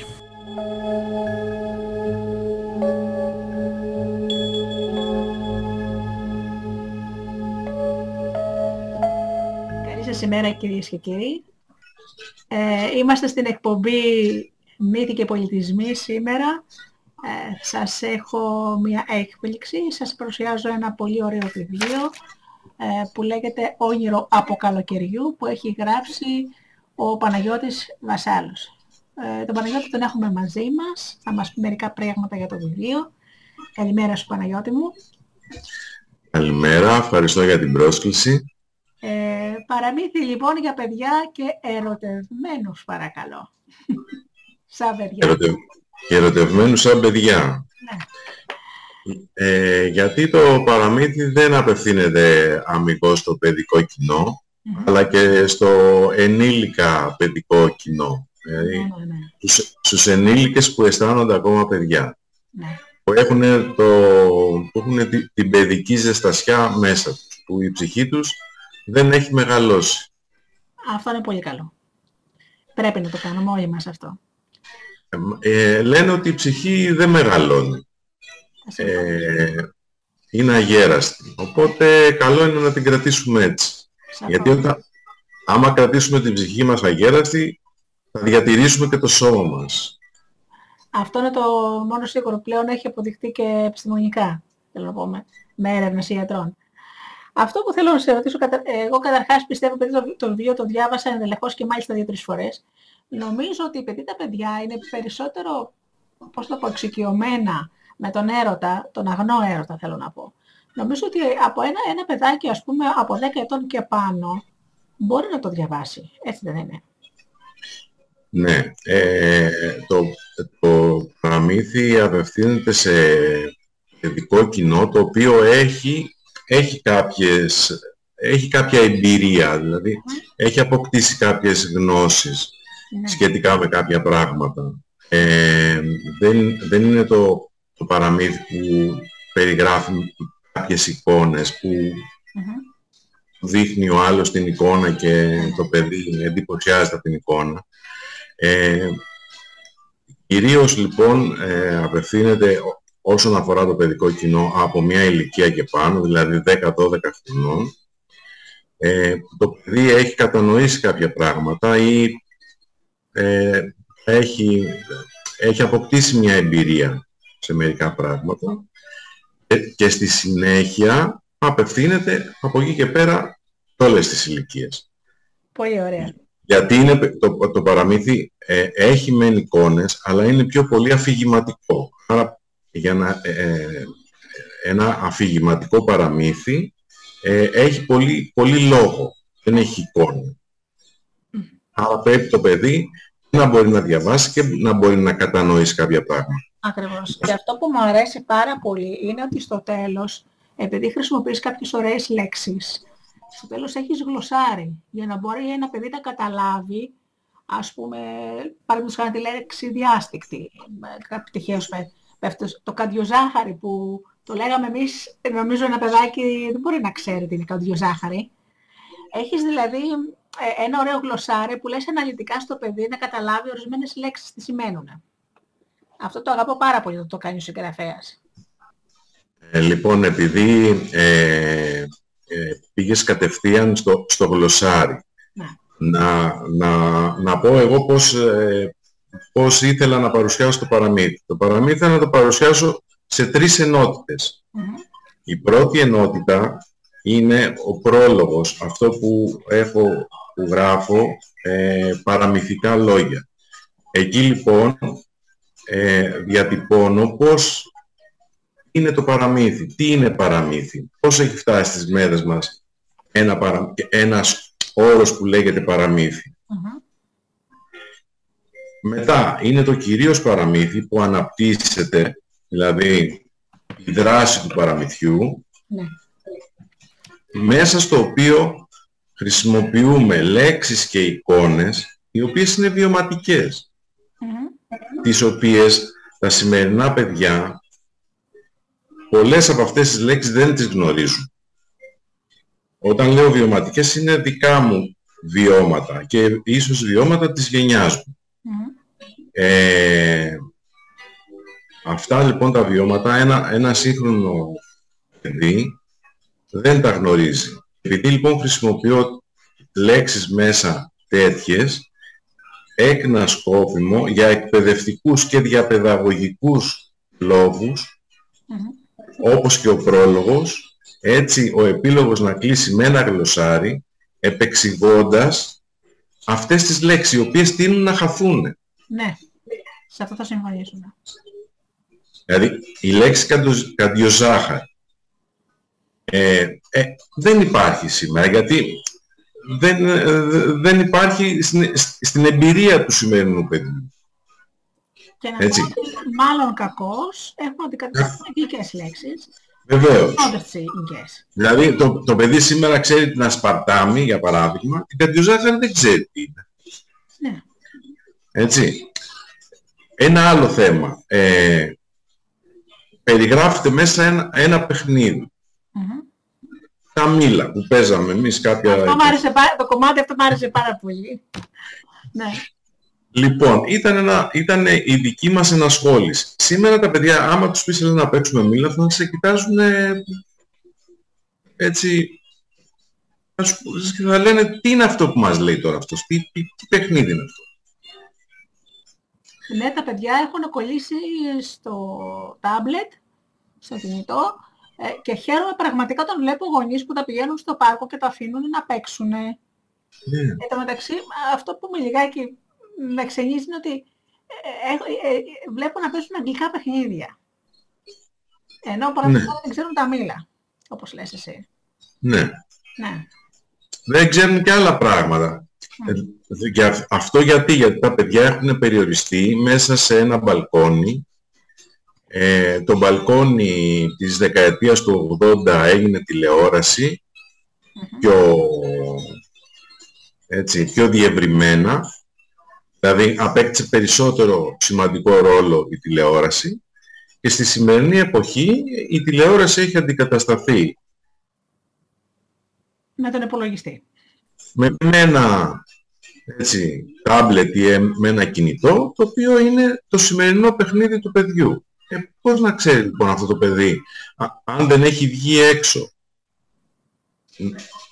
Καλή σας ημέρα κυρίες και κύριοι. Ε, είμαστε στην εκπομπή Μύθοι και Πολιτισμοί σήμερα. Ε, σας έχω μια έκπληξη. Σας παρουσιάζω ένα πολύ ωραίο βιβλίο ε, που λέγεται «Όνειρο από καλοκαιριού» που έχει γράψει ο Παναγιώτης Βασάλος. Ε, τον Παναγιώτη τον έχουμε μαζί μας. Θα μας πει μερικά πράγματα για το βιβλίο. Καλημέρα σου Παναγιώτη μου. Καλημέρα, ευχαριστώ για την πρόσκληση. Ε, παραμύθι λοιπόν για παιδιά και ερωτευμένους παρακαλώ. σαν παιδιά. Ερωτε... Ερωτευμένους σαν παιδιά. Ναι. Ε, γιατί το παραμύθι δεν απευθύνεται αμυγός στο παιδικό αλλά και στο ενήλικα παιδικό κοινό. Δηλαδή, ναι, ναι, ναι. Στους, στους ενήλικες που αισθάνονται ακόμα παιδιά. Ναι. Που έχουν, το, που έχουν την, την παιδική ζεστασιά μέσα τους. Που η ψυχή τους δεν έχει μεγαλώσει. Αυτό είναι πολύ καλό. Πρέπει να το κάνουμε όλοι μας αυτό. Ε, λένε ότι η ψυχή δεν μεγαλώνει. Ε, είναι αγέραστη. Οπότε καλό είναι να την κρατήσουμε έτσι. Γιατί όταν, άμα κρατήσουμε την ψυχή μας αγέραστη, θα διατηρήσουμε και το σώμα μας. Αυτό είναι το μόνο σίγουρο πλέον έχει αποδειχτεί και επιστημονικά, θέλω να πούμε, με έρευνες ιατρών. Αυτό που θέλω να σε ρωτήσω, εγώ καταρχάς πιστεύω ότι το, το βιβλίο το διάβασα ενδελεχώς και μάλιστα δύο-τρεις φορές. Νομίζω ότι επειδή τα παιδιά είναι περισσότερο, πώς το πω, εξοικειωμένα με τον έρωτα, τον αγνό έρωτα θέλω να πω. Νομίζω ότι από ένα, ένα παιδάκι, ας πούμε, από 10 ετών και πάνω, μπορεί να το διαβάσει. Έτσι δεν είναι. Ναι. Ε, το, το παραμύθι απευθύνεται σε παιδικό κοινό, το οποίο έχει έχει, κάποιες, έχει κάποια εμπειρία, δηλαδή έχει αποκτήσει κάποιες γνώσεις ναι. σχετικά με κάποια πράγματα. Ε, δεν, δεν είναι το, το παραμύθι που περιγράφει κάποιες εικόνες που δείχνει ο άλλος την εικόνα και το παιδί εντυπωσιάζεται από την εικόνα. Ε, κυρίως λοιπόν ε, απευθύνεται όσον αφορά το παιδικό κοινό από μια ηλικία και πάνω, δηλαδή 10-12 χρονών, ε, το παιδί έχει κατανοήσει κάποια πράγματα ή ε, έχει, έχει αποκτήσει μια εμπειρία σε μερικά πράγματα και στη συνέχεια απευθύνεται από εκεί και πέρα σε όλες τις ηλικίες. Πολύ ωραία. Γιατί είναι, το, το παραμύθι ε, έχει μεν εικόνες, αλλά είναι πιο πολύ αφηγηματικό. Άρα για να, ε, ε, ένα αφηγηματικό παραμύθι έχει πολύ, πολύ λόγο, δεν έχει εικόνα. Άρα πρέπει το παιδί να μπορεί να διαβάσει και να μπορεί να κατανοήσει κάποια πράγματα. Ακριβώς. Και αυτό που μου αρέσει πάρα πολύ είναι ότι στο τέλος, επειδή χρησιμοποιείς κάποιες ωραίες λέξεις, στο τέλος έχεις γλωσσάρι για να μπορεί ένα παιδί να καταλάβει, ας πούμε, παραδείγματος χάρη τη λέξη διάστηκτη, τυχαίως πέφτει το καντιοζάχαρη που το λέγαμε εμείς, νομίζω ένα παιδάκι δεν μπορεί να ξέρει τι είναι καντιοζάχαρη. Έχεις δηλαδή ε, ένα ωραίο γλωσσάρι που λες αναλυτικά στο παιδί να καταλάβει ορισμένες λέξεις τι σημαίνουν. Αυτό το αγαπώ πάρα πολύ να το κάνει ο συγγραφέας. Ε, λοιπόν, επειδή ε, ε, πήγες κατευθείαν στο, στο γλωσσάρι, ναι. να, να, να πω εγώ πώς, ε, πώς ήθελα να παρουσιάσω το παραμύθι. Το παραμύθι ήθελα να το παρουσιάσω σε τρεις ενότητες. Η πρώτη ενότητα είναι ο πρόλογος, αυτό που έχω που γράφω ε, παραμυθικά λόγια. Εκεί λοιπόν ε, διατυπώνω πώς είναι το παραμύθι, τι είναι παραμύθι, πώς έχει φτάσει στις μέρες μας ένα παρα... ένας όρος που λέγεται Μετά είναι το κυρίως παραμύθι που αναπτύσσεται, δηλαδή η δράση του παραμυθιού, ναι. μέσα στο οποίο χρησιμοποιούμε λέξεις και εικόνες οι οποίες είναι βιωματικές, τις οποίες τα σημερινά παιδιά πολλές από αυτές τις λέξεις δεν τις γνωρίζουν. Όταν λέω βιωματικές είναι δικά μου βιώματα και ίσως βιώματα της γενιάς μου. Ε, αυτά λοιπόν τα βιώματα ένα, ένα σύγχρονο παιδί δεν τα γνωρίζει. Επειδή λοιπόν χρησιμοποιώ λέξεις μέσα τέτοιες, έκνα σκόπιμο για εκπαιδευτικούς και διαπαιδαγωγικούς λόγους, όπως και ο πρόλογος, έτσι ο επίλογος να κλείσει με ένα γλωσσάρι, επεξηγώντας αυτές τις λέξεις, οι οποίες τείνουν να χαθούν. Ναι, σε αυτό θα συμφωνήσουμε. Δηλαδή, η λέξη καντιοζάχαρη ε, ε, δεν υπάρχει σήμερα, γιατί δεν, ε, δεν υπάρχει στην, στην εμπειρία του σημερινού παιδιού. Και να Έτσι. μάλλον κακός, έχουν αντικατασταθεί αγγλικές λέξεις. Βεβαίως. Δηλαδή το, το παιδί σήμερα ξέρει την ασπαρτάμι, για παράδειγμα, την καρδιοζάχαρη δεν ξέρει τι είναι. Ναι. Έτσι. Ένα άλλο θέμα. Ε, περιγράφεται μέσα ένα, ένα παιχνίδι τα μήλα που παίζαμε εμείς κάποια... Αυτό άρεσε, το κομμάτι αυτό μου άρεσε πάρα πολύ. ναι. Λοιπόν, ήταν, ένα, ήταν η δική μας ενασχόληση. Σήμερα τα παιδιά, άμα τους πεις να παίξουμε μήλα, θα σε κοιτάζουν έτσι... Θα λένε τι είναι αυτό που μας λέει τώρα αυτός, τι, τι, τι παιχνίδι είναι αυτό; Ναι, τα παιδιά έχουν κολλήσει στο τάμπλετ, στο κινητό, ε, και χαίρομαι πραγματικά όταν βλέπω γονείς που τα πηγαίνουν στο πάρκο και τα αφήνουν να παίξουν. Ναι. Εν τω μεταξύ, αυτό που με λιγάκι με ξενίζει είναι ότι ε, ε, ε, βλέπω να παίζουν αγγλικά παιχνίδια. Ενώ παραδείγματος ναι. δεν ξέρουν τα μήλα, όπως λες εσύ. Ναι. ναι. Δεν ξέρουν και άλλα πράγματα. Ναι. αυτό γιατί, γιατί τα παιδιά έχουν περιοριστεί μέσα σε ένα μπαλκόνι ε, το μπαλκόνι της δεκαετίας του 80 έγινε τηλεόραση πιο, έτσι, πιο διευρυμένα, δηλαδή απέκτησε περισσότερο σημαντικό ρόλο η τηλεόραση και στη σημερινή εποχή η τηλεόραση έχει αντικατασταθεί Με τον υπολογιστή. Με ένα έτσι, τάμπλετ ή με ένα κινητό, το οποίο είναι το σημερινό παιχνίδι του παιδιού. Ε, πώς να ξέρει λοιπόν αυτό το παιδί, αν δεν έχει βγει έξω,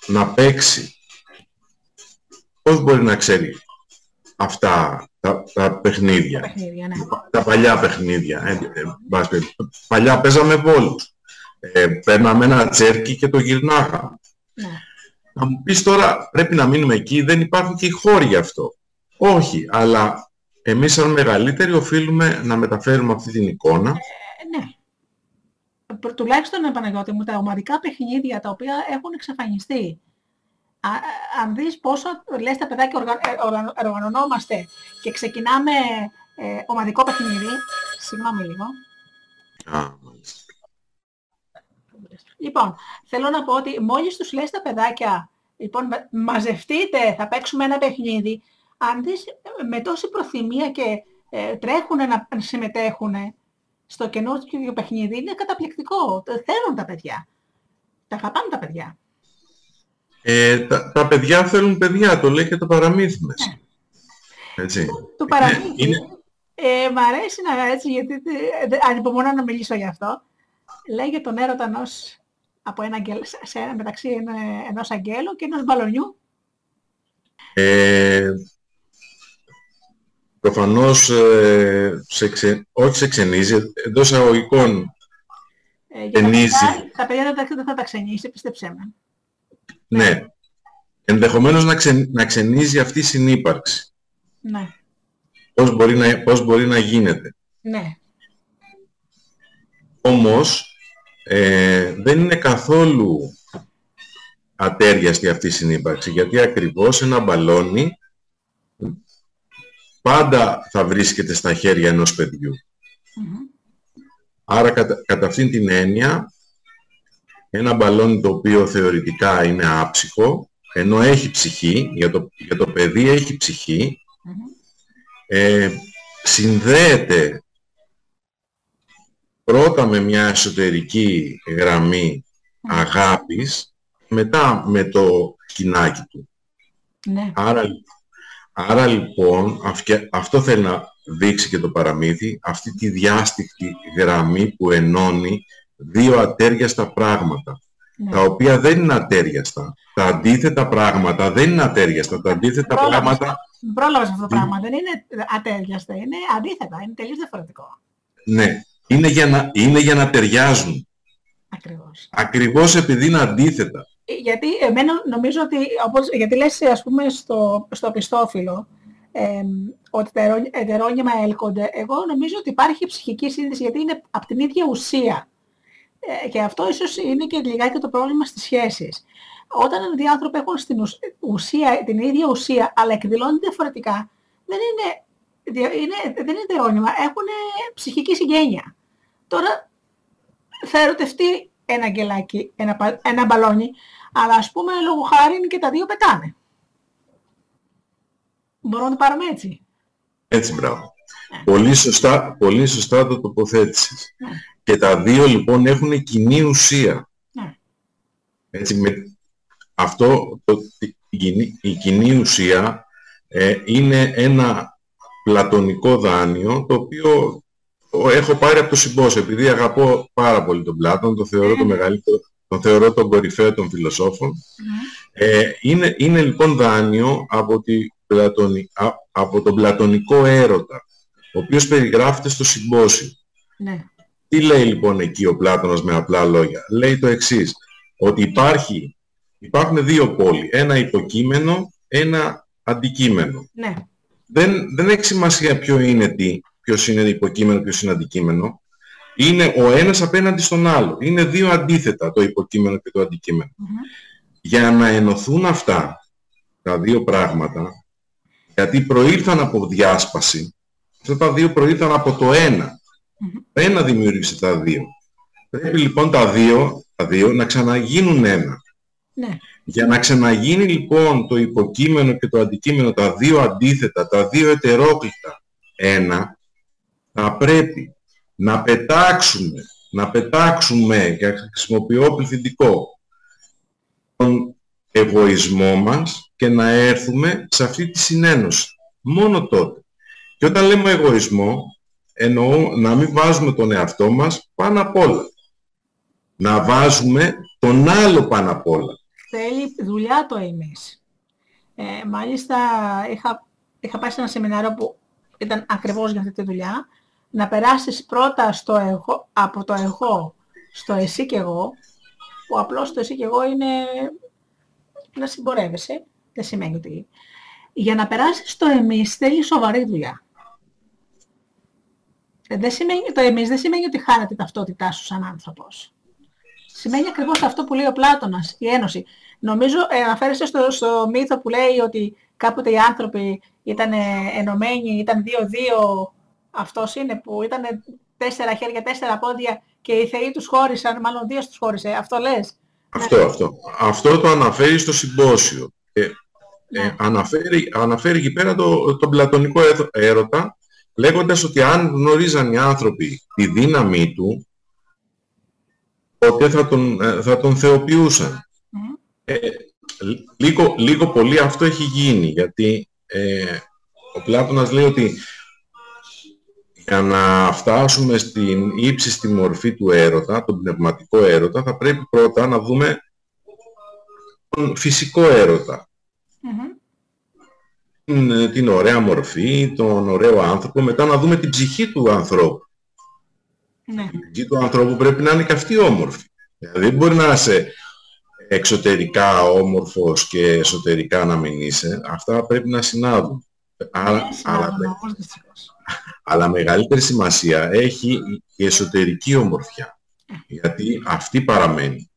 να παίξει, πώς μπορεί να ξέρει αυτά τα, τα παιχνίδια, τα, παιχνίδια, ναι. τα παλιά παιχνίδια. Ε, ε, παλιά παίζαμε βόλους. Ε, παίρναμε ένα τσέρκι και το γυρνάγαμε. Ναι. Να μου πεις τώρα πρέπει να μείνουμε εκεί, δεν υπάρχουν και οι χώροι γι' αυτό. Όχι, αλλά εμείς σαν μεγαλύτεροι οφείλουμε να μεταφέρουμε αυτή την εικόνα. Ε, ναι. Τουλάχιστον, Παναγιώτη μου, τα ομαδικά παιχνίδια τα οποία έχουν εξαφανιστεί. Α, αν δεις πόσο, λες τα παιδάκια ε, οργανωνόμαστε και ξεκινάμε ε, ομαδικό παιχνίδι, συγγνώμη λίγο. Α, Λοιπόν, θέλω να πω ότι μόλις τους λες τα παιδάκια, λοιπόν, μαζευτείτε, θα παίξουμε ένα παιχνίδι, αν δεις με τόση προθυμία και ε, τρέχουν να συμμετέχουν στο καινούργιο παιχνίδι, είναι καταπληκτικό. Θέλουν τα παιδιά. Τα αγαπάνε τα παιδιά. Ε, τα, τα, παιδιά θέλουν παιδιά, το λέει και το παραμύθι μας. Ναι. Έτσι. Το παραμύθι. Είναι... Ε, μ' αρέσει να έτσι, γιατί ε, ανυπομονώ να μιλήσω γι' αυτό. Λέει για τον έρωτα ενός, από ένα, σε, μεταξύ ενός αγγέλου και ενός μπαλονιού. Ε, προφανώς ε, σε ξε, όχι σε ξενίζει, εντό εισαγωγικών ε, ξενίζει. Τα, τα παιδιά δεν θα τα ξενήσει, πίστεψέ με. Ναι. Ενδεχομένως να, ξε, να ξενίζει αυτή η συνύπαρξη. Ναι. Πώς μπορεί να, πώς μπορεί να γίνεται. Ναι. Όμως, ε, δεν είναι καθόλου ατέριαστη αυτή η συνύπαρξη, γιατί ακριβώς ένα μπαλόνι πάντα θα βρίσκεται στα χέρια ενός Άρα κατά, κατά αυτήν την έννοια ένα μπαλόνι το οποίο θεωρητικά είναι άψυχο, ενώ έχει ψυχή, για το, για το παιδί έχει ε, συνδέεται πρώτα με μια εσωτερική γραμμή αγάπης, μετά με το κοινάκι του. Ναι. Άρα, άρα λοιπόν αυτό θέλει να δείξει και το παραμύθι, αυτή τη διάστηκτη γραμμή που ενώνει δύο ατέριαστα πράγματα, ναι. τα οποία δεν είναι ατέριαστα. Τα αντίθετα πράγματα δεν είναι ατέριαστα. Τα αντίθετα πρόλαβες, πράγματα... Πρόλαβες αυτό το πράγμα. Δεν είναι ατέριαστα. Είναι αντίθετα. Είναι τελείως διαφορετικό. Ναι. Είναι για να, είναι για να ταιριάζουν. Ακριβώς. Ακριβώς επειδή είναι αντίθετα. Ε, γιατί εμένα νομίζω ότι, όπως, γιατί λες ας πούμε στο, στο πιστόφυλλο, ε, ότι τα ετερόνυμα έλκονται, εγώ νομίζω ότι υπάρχει ψυχική σύνδεση γιατί είναι από την ίδια ουσία. Ε, και αυτό ίσως είναι και λιγάκι το πρόβλημα στις σχέσεις. Όταν δύο άνθρωποι έχουν στην ουσία, την ίδια ουσία, αλλά εκδηλώνουν διαφορετικά, δεν είναι, είναι, δεν είναι τερόνυμα, έχουν ψυχική συγγένεια. Τώρα θα ερωτευτεί ένα γκελάκι, ένα, ένα μπαλόνι, αλλά ας πούμε λόγω χάρη και τα δύο πετάνε. Μπορούμε να το πάρουμε έτσι; Έτσι, μπράβο. Ναι. Πολύ, σωστά, πολύ σωστά το τοποθέτησες. Ναι. Και τα δύο λοιπόν έχουν κοινή ουσία. Ναι. Έτσι, με αυτό το, η, κοινή, η κοινή ουσία ε, είναι ένα πλατωνικό δάνειο το οποίο το έχω πάρει από το συμπόσιο επειδή αγαπώ πάρα πολύ τον Πλάτων, τον θεωρώ το μεγαλύτερο, τον θεωρώ τον κορυφαίο των φιλοσόφων. Ε, είναι, είναι λοιπόν δάνειο από, τη πλατωνι, από τον πλατωνικό έρωτα, ο οποίος περιγράφεται στο συμπόσιο. Ναι. Τι λέει λοιπόν εκεί ο Πλάτωνας με απλά λόγια; Λέει το εξής, ότι υπάρχει, υπάρχουν δύο πόλοι, ένα υποκείμενο, ένα αντικείμενο. Ναι. Δεν, δεν έχει σημασία ποιο είναι τι, ποιος είναι υποκείμενο, ποιος είναι αντικείμενο. Είναι ο ένας απέναντι στον άλλο. Είναι δύο αντίθετα το υποκείμενο και το αντικείμενο. Για να ενωθούν αυτά τα δύο πράγματα, γιατί προήλθαν από διάσπαση, αυτά τα δύο προήλθαν από το ένα. Ένα δημιούργησε τα δύο. Πρέπει λοιπόν τα δύο, τα δύο να ξαναγίνουν ένα. Ναι. Για να ξαναγίνει λοιπόν το υποκείμενο και το αντικείμενο, τα δύο αντίθετα, τα δύο ετερόκλητα ένα, θα πρέπει να πετάξουμε, να πετάξουμε, και χρησιμοποιώ πληθυντικό, τον, εγωισμό μας και να έρθουμε σε αυτή τη συνένωση. Μόνο τότε. Και όταν λέμε εγωισμό, εννοώ να μην βάζουμε τον εαυτό μας πάνω απ' όλα. Να βάζουμε τον άλλο πάνω απ' όλα. Θέλει δουλειά το εμείς. Ε, μάλιστα είχα, είχα πάει σε ένα σεμινάριο που ήταν ακριβώς για αυτή τη δουλειά. Να περάσεις πρώτα στο εγώ, από το εγώ στο εσύ και εγώ, που απλώς το εσύ και εγώ είναι να συμπορεύεσαι. Δεν σημαίνει ότι... Για να περάσεις στο εμείς θέλεις σοβαρή δουλειά. Ε, δεν σημαίνει, το εμείς δεν σημαίνει ότι χάνεται η ταυτότητά σου σαν άνθρωπος. Σημαίνει ακριβώς αυτό που λέει ο Πλάτωνας, η ένωση. Νομίζω ε, αναφέρεστε στο, στο μύθο που λέει ότι κάποτε οι άνθρωποι ήταν ενωμένοι, ήταν δύο-δύο, αυτός είναι που ήταν τέσσερα χέρια, τέσσερα πόδια και οι θεοί τους χώρισαν, μάλλον δύο τους χώρισε. Αυτό λες; Αυτό, αυτό. Αυτό το αναφέρει στο συμπόσιο. Ε, ε, ναι. αναφέρει, αναφέρει εκεί πέρα το, τον πλατωνικό έρωτα, λέγοντας ότι αν γνωρίζαν οι άνθρωποι τη δύναμή του, τότε θα τον, ε, θα τον θεοποιούσαν. Ε, λίγο, λίγο πολύ αυτό έχει γίνει, γιατί ε, ο Πλάτωνας λέει ότι για να φτάσουμε στην ύψιστη μορφή του έρωτα, τον πνευματικό έρωτα, θα πρέπει πρώτα να δούμε τον φυσικό Την, την ωραία μορφή, τον ωραίο άνθρωπο, μετά να δούμε την ψυχή του ανθρώπου. Ναι. Η ψυχή του ανθρώπου πρέπει να είναι και αυτή όμορφη. Δηλαδή δεν μπορεί να είσαι εξωτερικά όμορφος και εσωτερικά να μην είσαι. Αυτά πρέπει να συνάδουν. Αλλά, αλλά, αλλά μεγαλύτερη σημασία έχει η εσωτερική ομορφιά. Γιατί αυτή παραμένει.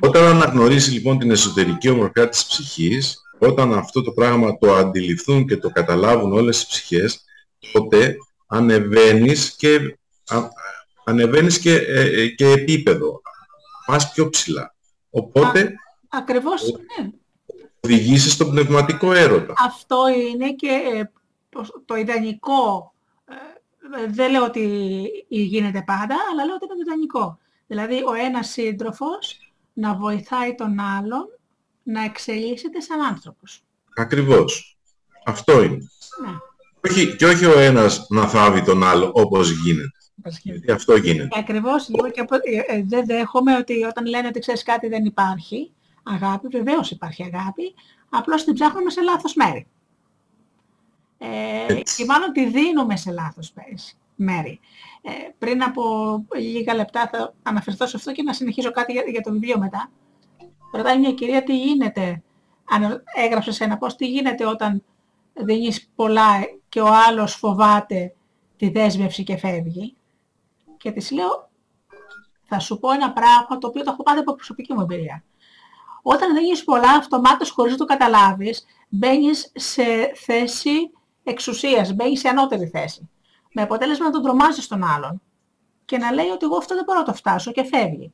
Όταν αναγνωρίσει λοιπόν την εσωτερική ομορφιά της ψυχής, όταν αυτό το πράγμα το αντιληφθούν και το καταλάβουν όλες οι ψυχές, τότε ανεβαίνεις και, ανεβαίνεις και, ε, ε, και επίπεδο. Πας πιο ψηλά. Οπότε... ακριβώς, ναι. Οδηγήσεις στον πνευματικό έρωτα. Αυτό είναι και ε, το ιδανικό, ε, δεν λέω ότι γίνεται πάντα, αλλά λέω ότι είναι το ιδανικό. Δηλαδή ο ένας σύντροφος να βοηθάει τον άλλον να εξελίσσεται σαν άνθρωπος. Ακριβώς. Αυτό είναι. Ναι. Όχι, και όχι ο ένας να θάβει τον άλλο όπως γίνεται. Γιατί αυτό γίνεται. Ακριβώς. Λίγο και ε, ε, δεν δέχομαι ότι όταν λένε ότι ξέρεις κάτι δεν υπάρχει αγάπη, βεβαίως υπάρχει αγάπη, απλώς την ψάχνουμε σε λάθος μέρη ε, και μάλλον τη δίνουμε σε λάθος μέρη. Ε, πριν από λίγα λεπτά θα αναφερθώ σε αυτό και να συνεχίσω κάτι για, το βιβλίο μετά. Ρωτάει μια κυρία τι γίνεται, αν έγραψες σε ένα πώς, τι γίνεται όταν δίνεις πολλά και ο άλλος φοβάται τη δέσμευση και φεύγει. Και της λέω, θα σου πω ένα πράγμα το οποίο το έχω πάρει από προσωπική μου εμπειρία. Όταν δίνεις πολλά αυτομάτως χωρίς να το καταλάβεις, μπαίνεις σε θέση εξουσίας, μπαίνεις σε ανώτερη θέση. Με αποτέλεσμα να τον τρομάζεις στον άλλον και να λέει ότι εγώ αυτό δεν μπορώ να το φτάσω και φεύγει.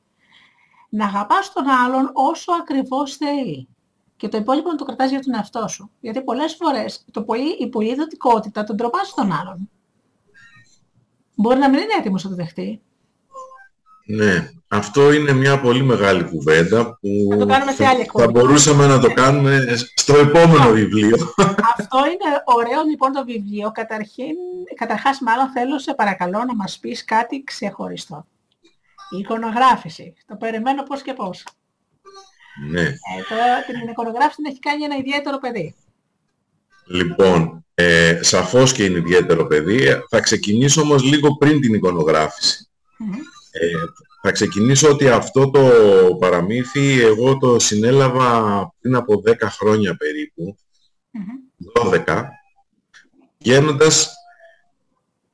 Να αγαπάς τον άλλον όσο ακριβώς θέλει. Και το υπόλοιπο να το κρατάς για τον εαυτό σου. Γιατί πολλές φορές το πολύ, η πολυειδωτικότητα τον τρομάζει τον άλλον. Μπορεί να μην είναι έτοιμος να το δεχτεί. Ναι, αυτό είναι μια πολύ μεγάλη κουβέντα που θα, το κάνουμε σε άλλη θα μπορούσαμε να το κάνουμε στο επόμενο βιβλίο. Αυτό είναι ωραίο λοιπόν το βιβλίο. Καταρχήν, καταρχάς μάλλον θέλω σε παρακαλώ να μας πεις κάτι ξεχωριστό. Η εικονογράφηση. Το περιμένω πώς και πώς. Ναι. Ε, την εικονογράφηση την έχει κάνει ένα ιδιαίτερο παιδί. Λοιπόν, ε, σαφώς και είναι ιδιαίτερο παιδί. Θα ξεκινήσω όμως λίγο πριν την εικονογράφηση. Ε, θα ξεκινήσω ότι αυτό το παραμύθι εγώ το συνέλαβα πριν από 10 χρόνια περίπου, 12, γίνοντας,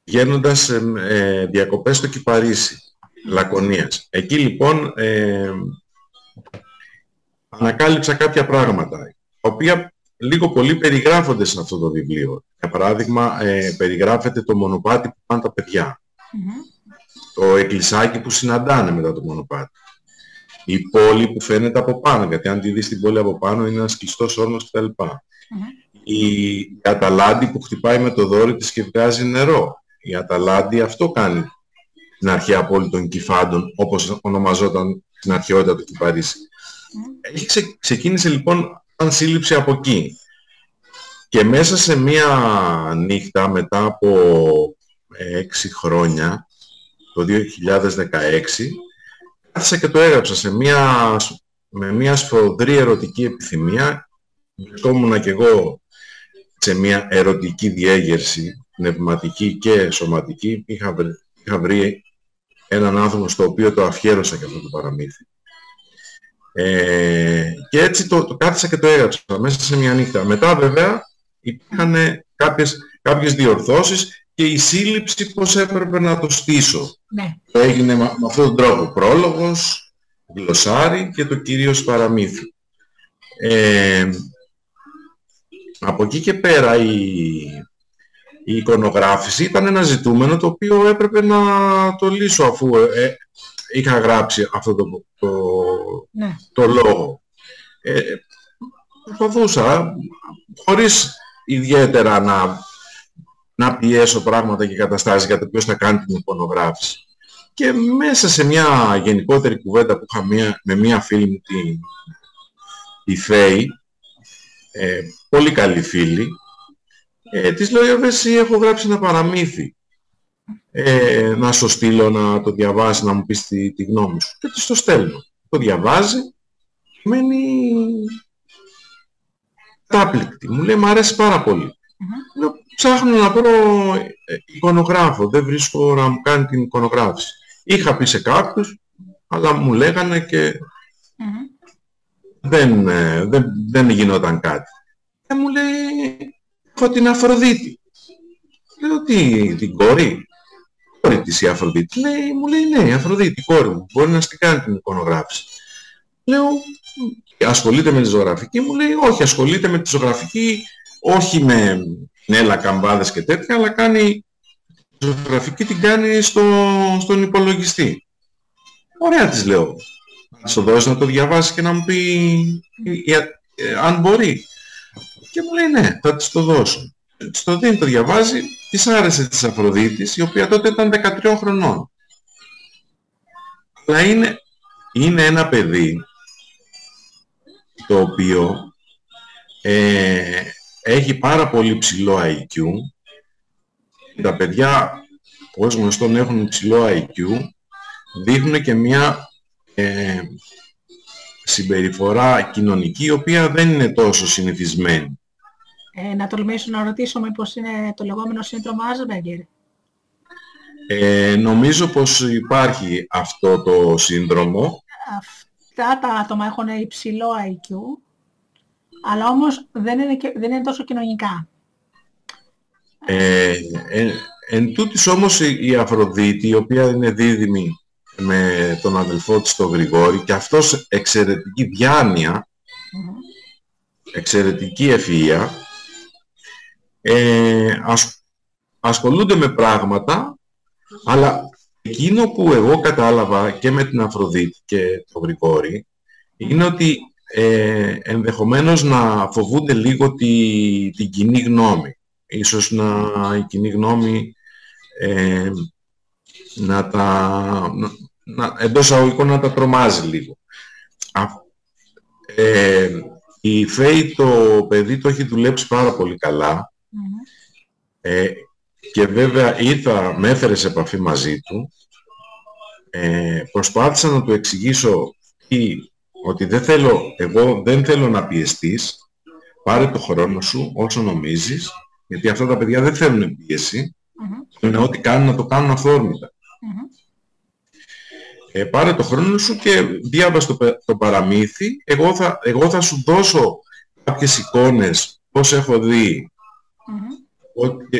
γίνοντας ε, διακοπές στο Κυπαρίσι, Λακωνίας. Εκεί λοιπόν ε, ανακάλυψα κάποια πράγματα, τα οποία λίγο πολύ περιγράφονται σε αυτό το βιβλίο. Για παράδειγμα, ε, περιγράφεται το μονοπάτι που πάνε τα παιδιά το εκκλησάκι που συναντάνε μετά το μονοπάτι. Η πόλη που φαίνεται από πάνω, γιατί αν τη δεις την πόλη από πάνω είναι ένας κλειστός όρμος κτλ. Η Αταλάντη που χτυπάει με το δόρυ της και βγάζει νερό. Η Αταλάντη αυτό κάνει στην αρχαία πόλη των Κυφάντων, όπως ονομαζόταν στην αρχαιότητα του Κυπαρίσι. Έχει ξεκίνησε λοιπόν σαν σύλληψη από εκεί. Και μέσα σε μία νύχτα μετά από έξι χρόνια, το 2016, κάθισα και το έγραψα σε μία, με μία σφοδρή ερωτική επιθυμία. Βρισκόμουν και εγώ σε μία ερωτική διέγερση, πνευματική και σωματική. Είχα βρει, είχα βρει έναν άνθρωπο στο οποίο το αφιέρωσα και αυτό το παραμύθι. Ε, και έτσι το, το κάθισα και το έγραψα μέσα σε μια νύχτα. Μετά βέβαια υπήρχαν κάποιες, κάποιες διορθώσεις και η σύλληψη πώς έπρεπε να το στήσω. Ναι. Έγινε με, αυτόν τον τρόπο. Πρόλογος, γλωσσάρι και το κυρίως παραμύθι. Ε, από εκεί και πέρα η, η εικονογράφηση ήταν ένα ζητούμενο το οποίο έπρεπε να το λύσω αφού ε, είχα γράψει αυτό το, το, Ναι. το λόγο. Ε, προσπαθούσα χωρίς ιδιαίτερα να, να πιέσω πράγματα και καταστάσεις για το ποιος θα κάνει την εικονογράφηση. Και μέσα σε μια γενικότερη κουβέντα που είχα μία, με μία φίλη μου, τη, τη Φέη, ε, πολύ καλή φίλη, ε, της λέω, «Ε, εσύ έχω γράψει ένα παραμύθι. Ε, να σου στείλω να το διαβάσεις, να μου πεις τη, τη γνώμη σου. Και της το στέλνω. Το διαβάζει, μένει κατάπληκτη. Μου λέει, μ' αρέσει πάρα πολύ. Λέω, ψάχνω να βρω ε, εικονογράφο, δεν βρίσκω να μου κάνει την εικονογράφηση. Είχα πει σε κάποιους, αλλά μου λέγανε και δεν, ε, δεν, δεν γινόταν κάτι. Και μου λέει, έχω την Αφροδίτη. Λέω, τι, την κόρη; Κόρη της η Αφροδίτη. Λέει, μου λέει, ναι, η Αφροδίτη, η κόρη μου. Μπορεί να στην κάνει την εικονογράφηση. Λέω, ασχολείται με τη ζωγραφική. Μου λέει, όχι, ασχολείται με τη ζωγραφική, όχι με νέλα, καμπάδες και τέτοια, αλλά κάνει, τη ζωγραφική την κάνει στο, στον υπολογιστή. Ωραία της λέω. Να στο δώσει να το διαβάσει και να μου πει ε, ε, ε, αν μπορεί. Και μου λέει ναι, θα της το δώσω. Της το δίνει, το διαβάζει, της άρεσε της Αφροδίτης, η οποία τότε ήταν 13 χρονών. Αλλά είναι, είναι ένα παιδί το οποίο ε, έχει πάρα πολύ ψηλό IQ. Τα παιδιά, ως γνωστόν, έχουν ψηλό IQ, δείχνουν και μια ε, συμπεριφορά κοινωνική, η οποία δεν είναι τόσο συνηθισμένη. Ε, να τολμήσω να ρωτήσω μήπως είναι το λεγόμενο σύνδρομο Asperger. Ε, νομίζω πως υπάρχει αυτό το σύνδρομο. Αυτά τα άτομα έχουν υψηλό IQ, αλλά όμως δεν είναι, και- δεν είναι τόσο κοινωνικά. Ε, ε, εν τούτης όμως η, η Αφροδίτη, η οποία είναι δίδυμη με τον αδελφό της τον Γρηγόρη και αυτός εξαιρετική διάνοια, εξαιρετική ευφυΐα, ε, ασ- ασχολούνται με πράγματα, αλλά εκείνο που εγώ κατάλαβα και με την Αφροδίτη και τον Γρηγόρη, είναι ότι ε, ενδεχομένως να φοβούνται λίγο τη, την κοινή γνώμη. Ίσως να η κοινή γνώμη ε, να τα, να, να, εντός αγωγικών να τα τρομάζει λίγο. Α, ε, η Φέη το παιδί το έχει δουλέψει πάρα πολύ καλά ε, και βέβαια ήρθα, με έφερε σε επαφή μαζί του. Ε, προσπάθησα να του εξηγήσω τι, ότι δεν θέλω, εγώ δεν θέλω να πιεστείς. Πάρε το χρόνο σου όσο νομίζεις γιατί αυτά τα παιδιά δεν θέλουν πίεση. Είναι ό,τι κάνουν να το κάνουν αυθόρμητα ε, πάρε το χρόνο σου και διάβασε το, πε- το παραμύθι. Εγώ θα, εγώ θα σου δώσω κάποιες εικόνες, πώς έχω δει, ότι,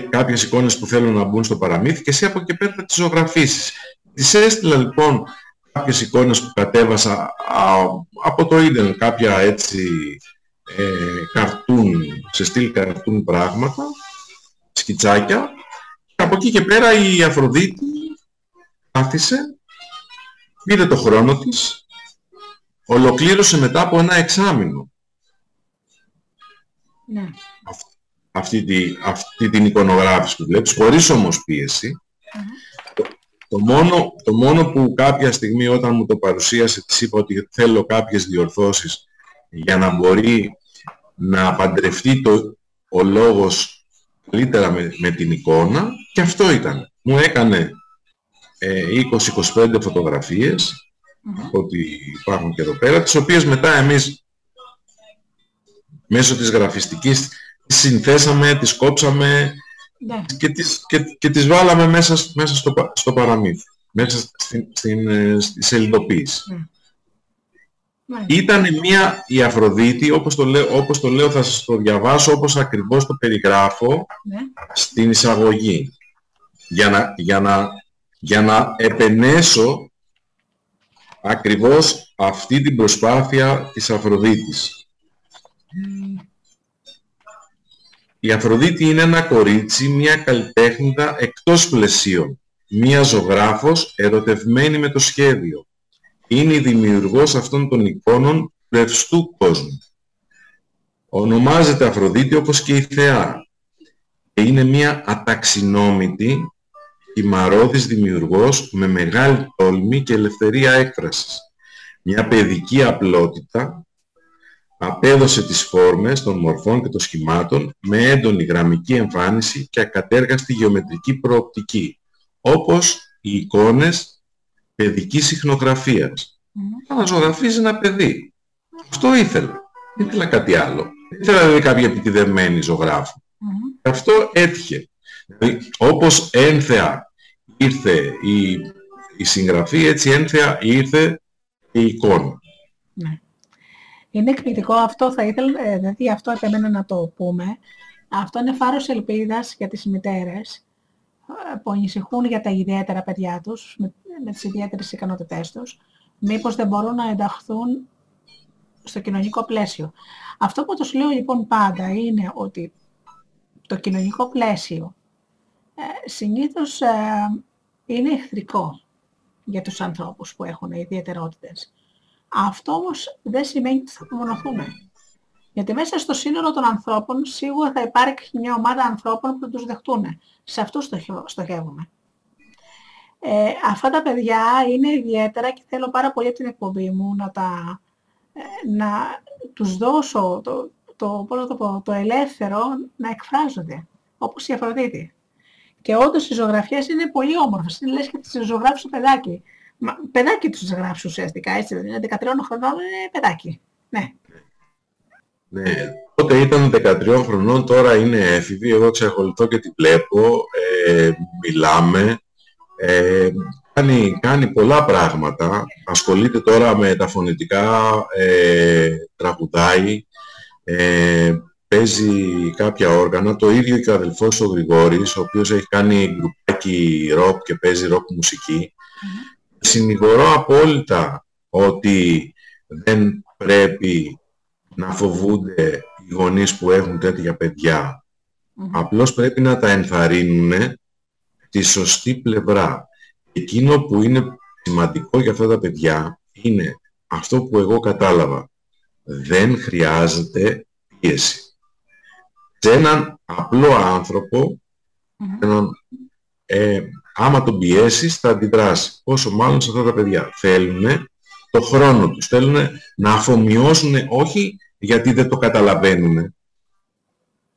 κάποιες εικόνες που θέλω να μπουν στο παραμύθι και εσύ από εκεί πέρα θα τις ζωγραφίσεις. Τις έστειλα λοιπόν κάποιες εικόνες που κατέβασα α, από το ίντερνετ, κάποια έτσι ε, καρτούν, σε στυλ καρτούν πράγματα, σκιτσάκια. Και από εκεί και πέρα η Αφροδίτη κάθισε πήρε το χρόνο της, ολοκλήρωσε μετά από ένα εξάμηνο Ναι. Αυτή, τη, αυτή την εικονογράφηση που βλέπεις, χωρίς όμως πίεση. Το μόνο, το μόνο που κάποια στιγμή όταν μου το παρουσίασε της είπα ότι θέλω κάποιες διορθώσεις για να μπορεί να παντρευτεί το, ο λόγος καλύτερα με, την εικόνα και αυτό ήταν. Μου έκανε ε, 20-25 φωτογραφίες ότι υπάρχουν και εδώ πέρα, τις οποίες μετά εμείς μέσω της γραφιστικής τις συνθέσαμε, τις κόψαμε ναι. και, τις, και, και τις βάλαμε μέσα, μέσα στο, στο παραμύθι, μέσα στην, στην, ε, στη σελιδοποίηση. Ναι. Ναι. Ήταν μια η Αφροδίτη, όπως το, λέω, όπως το λέω θα σας το διαβάσω όπως ακριβώς το περιγράφω ναι. στην εισαγωγή. Για να, για, να, για να επενέσω ακριβώς αυτή την προσπάθεια της Αφροδίτης. Η Αφροδίτη είναι ένα κορίτσι, μια καλλιτέχνητα εκτός πλαισίων. Μια ζωγράφος ερωτευμένη με το σχέδιο είναι η δημιουργός αυτών των εικόνων ρευστού κόσμου. Ονομάζεται Αφροδίτη όπως και η Θεά και είναι μια αταξινόμητη χυμαρόδης δημιουργός με μεγάλη τόλμη και ελευθερία έκφρασης. Μια παιδική απλότητα απέδωσε τις φόρμες των μορφών και των σχημάτων με έντονη γραμμική εμφάνιση και ακατέργαστη γεωμετρική προοπτική, όπως οι εικόνες παιδικής συχνογραφίας. Mm. Να ζωγραφίζει ένα παιδί. Αυτό ήθελα. Δεν ήθελα κάτι άλλο. Δεν ήθελα δηλαδή κάποια επιτιδεμένη ζωγράφο. Mm. Αυτό έτυχε. Δηλαδή, όπως ένθεα ήρθε η, η συγγραφή, έτσι ένθεα ήρθε η εικόνα. Ναι. Είναι εκπληκτικό αυτό, θα ήθελα, ε, δηλαδή αυτό επέμενα να το πούμε. Αυτό είναι φάρος ελπίδας για τις μητέρες που ανησυχούν για τα ιδιαίτερα παιδιά τους, με, με τις ιδιαίτερες ικανότητές τους, μήπως δεν μπορούν να ενταχθούν στο κοινωνικό πλαίσιο. Αυτό που τους λέω λοιπόν πάντα είναι ότι το κοινωνικό πλαίσιο ε, συνήθως ε, είναι εχθρικό για τους ανθρώπους που έχουν ιδιαιτερότητες. Αυτό όμως δεν σημαίνει ότι θα απομονωθούμε. Γιατί μέσα στο σύνολο των ανθρώπων σίγουρα θα υπάρχει μια ομάδα ανθρώπων που θα τους δεχτούν. Σε αυτούς στοχεύουμε. Ε, αυτά τα παιδιά είναι ιδιαίτερα και θέλω πάρα πολύ από την εκπομπή μου να, τα, ε, να τους δώσω το, το, το, το ελεύθερο να εκφράζονται, όπως η Αφροδίτη. Και όντως οι ζωγραφιές είναι πολύ όμορφες. Είναι λες και τις ζωγράφεις το παιδάκι. Μα, παιδάκι τους ζωγράφεις ουσιαστικά, έτσι. Είναι 13 χρονών, είναι παιδάκι. Ναι. Ναι, τότε ήταν 13 χρονών, τώρα είναι έφηβη, εγώ ξεχωριστώ και τη βλέπω, ε, μιλάμε, ε, κάνει, κάνει πολλά πράγματα, ασχολείται τώρα με τα φωνητικά, ε, τραγουδάει, ε, παίζει κάποια όργανα, το ίδιο και ο αδελφός ο Γρηγόρης, ο οποίος έχει κάνει γκρουπάκι ροκ και παίζει ροκ μουσική. Mm-hmm. Συνηγορώ απόλυτα ότι δεν πρέπει να φοβούνται οι γονείς που έχουν τέτοια παιδιά. Απλώς πρέπει να τα ενθαρρύνουν τη σωστή πλευρά. Εκείνο που είναι σημαντικό για αυτά τα παιδιά είναι αυτό που εγώ κατάλαβα. Δεν χρειάζεται πίεση. Σε έναν απλό άνθρωπο, έναν, ε, άμα τον πιέσεις θα αντιδράσει. Όσο μάλλον σε αυτά τα παιδιά. Θέλουν το χρόνο τους. Θέλουν να αφομοιώσουν όχι γιατί δεν το καταλαβαίνουν.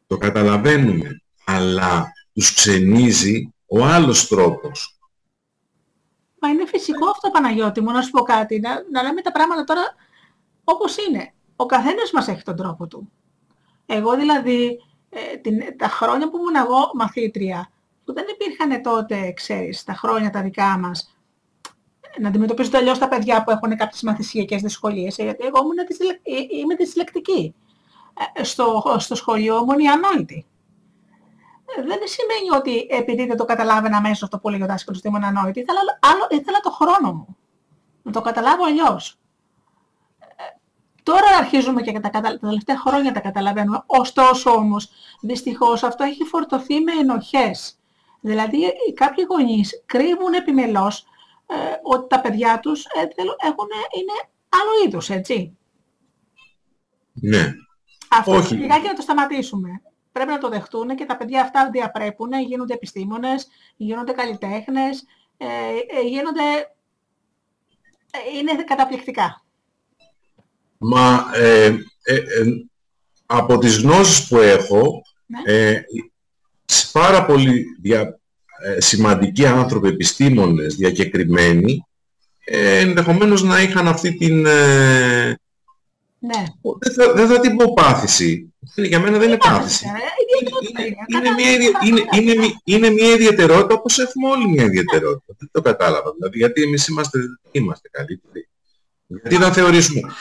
Το καταλαβαίνουν, αλλά τους ξενίζει ο άλλος τρόπος. Μα είναι φυσικό αυτό Παναγιώτη μου, να σου πω κάτι, να, να λέμε τα πράγματα τώρα όπως είναι. Ο καθένας μας έχει τον τρόπο του. Εγώ δηλαδή ε, την, τα χρόνια που ήμουν εγώ μαθήτρια, που δεν υπήρχαν τότε, ξέρεις, τα χρόνια τα δικά μας, να αντιμετωπίζονται αλλιώς τα παιδιά που έχουν κάποιες μαθησιακές δυσκολίες. Ε, γιατί εγώ ήμουν, ε, είμαι δυσλεκτική. Ε, στο, στο σχολείο ήμουν η ανόητη. Δεν σημαίνει ότι επειδή δεν το καταλάβαινα μέσα αυτό που έλεγε ο δάσκαλος ότι ήμουν ανόητη, ήθελα, άλλο, ήθελα το χρόνο μου. Να το καταλάβω αλλιώς. Τώρα αρχίζουμε και τα, τα τελευταία χρόνια τα καταλαβαίνουμε. Ωστόσο όμως, δυστυχώς αυτό έχει φορτωθεί με ενοχές. Δηλαδή κάποιοι γονείς κρύβουν επιμελώς ε, ότι τα παιδιά τους ε, έχουν, είναι άλλο είδους, έτσι. Ναι. Αυτό Όχι. λιγάκι να το σταματήσουμε. Πρέπει να το δεχτούν και τα παιδιά αυτά διαπρέπουν, γίνονται επιστήμονες, γίνονται καλλιτέχνες, ε, ε, ε, γίνονται, ε, είναι καταπληκτικά. Μα ε, από τις γνώσεις που έχω, ναι. Πάρα πολύ δια, σημαντικοί άνθρωποι, επιστήμονες, διακεκριμένοι, ενδεχομένως να είχαν αυτή την... Ναι. Δεν, θα, δεν θα την πω πάθηση. Για μένα δεν είναι πάθηση. Είναι μια, είναι, είναι μια ιδιαιτερότητα όπως έχουμε όλοι μια ιδιαιτερότητα. Δεν το κατάλαβα. Δηλαδή γιατί εμείς είμαστε, είμαστε καλύτεροι. Γιατί να θεωρήσουμε.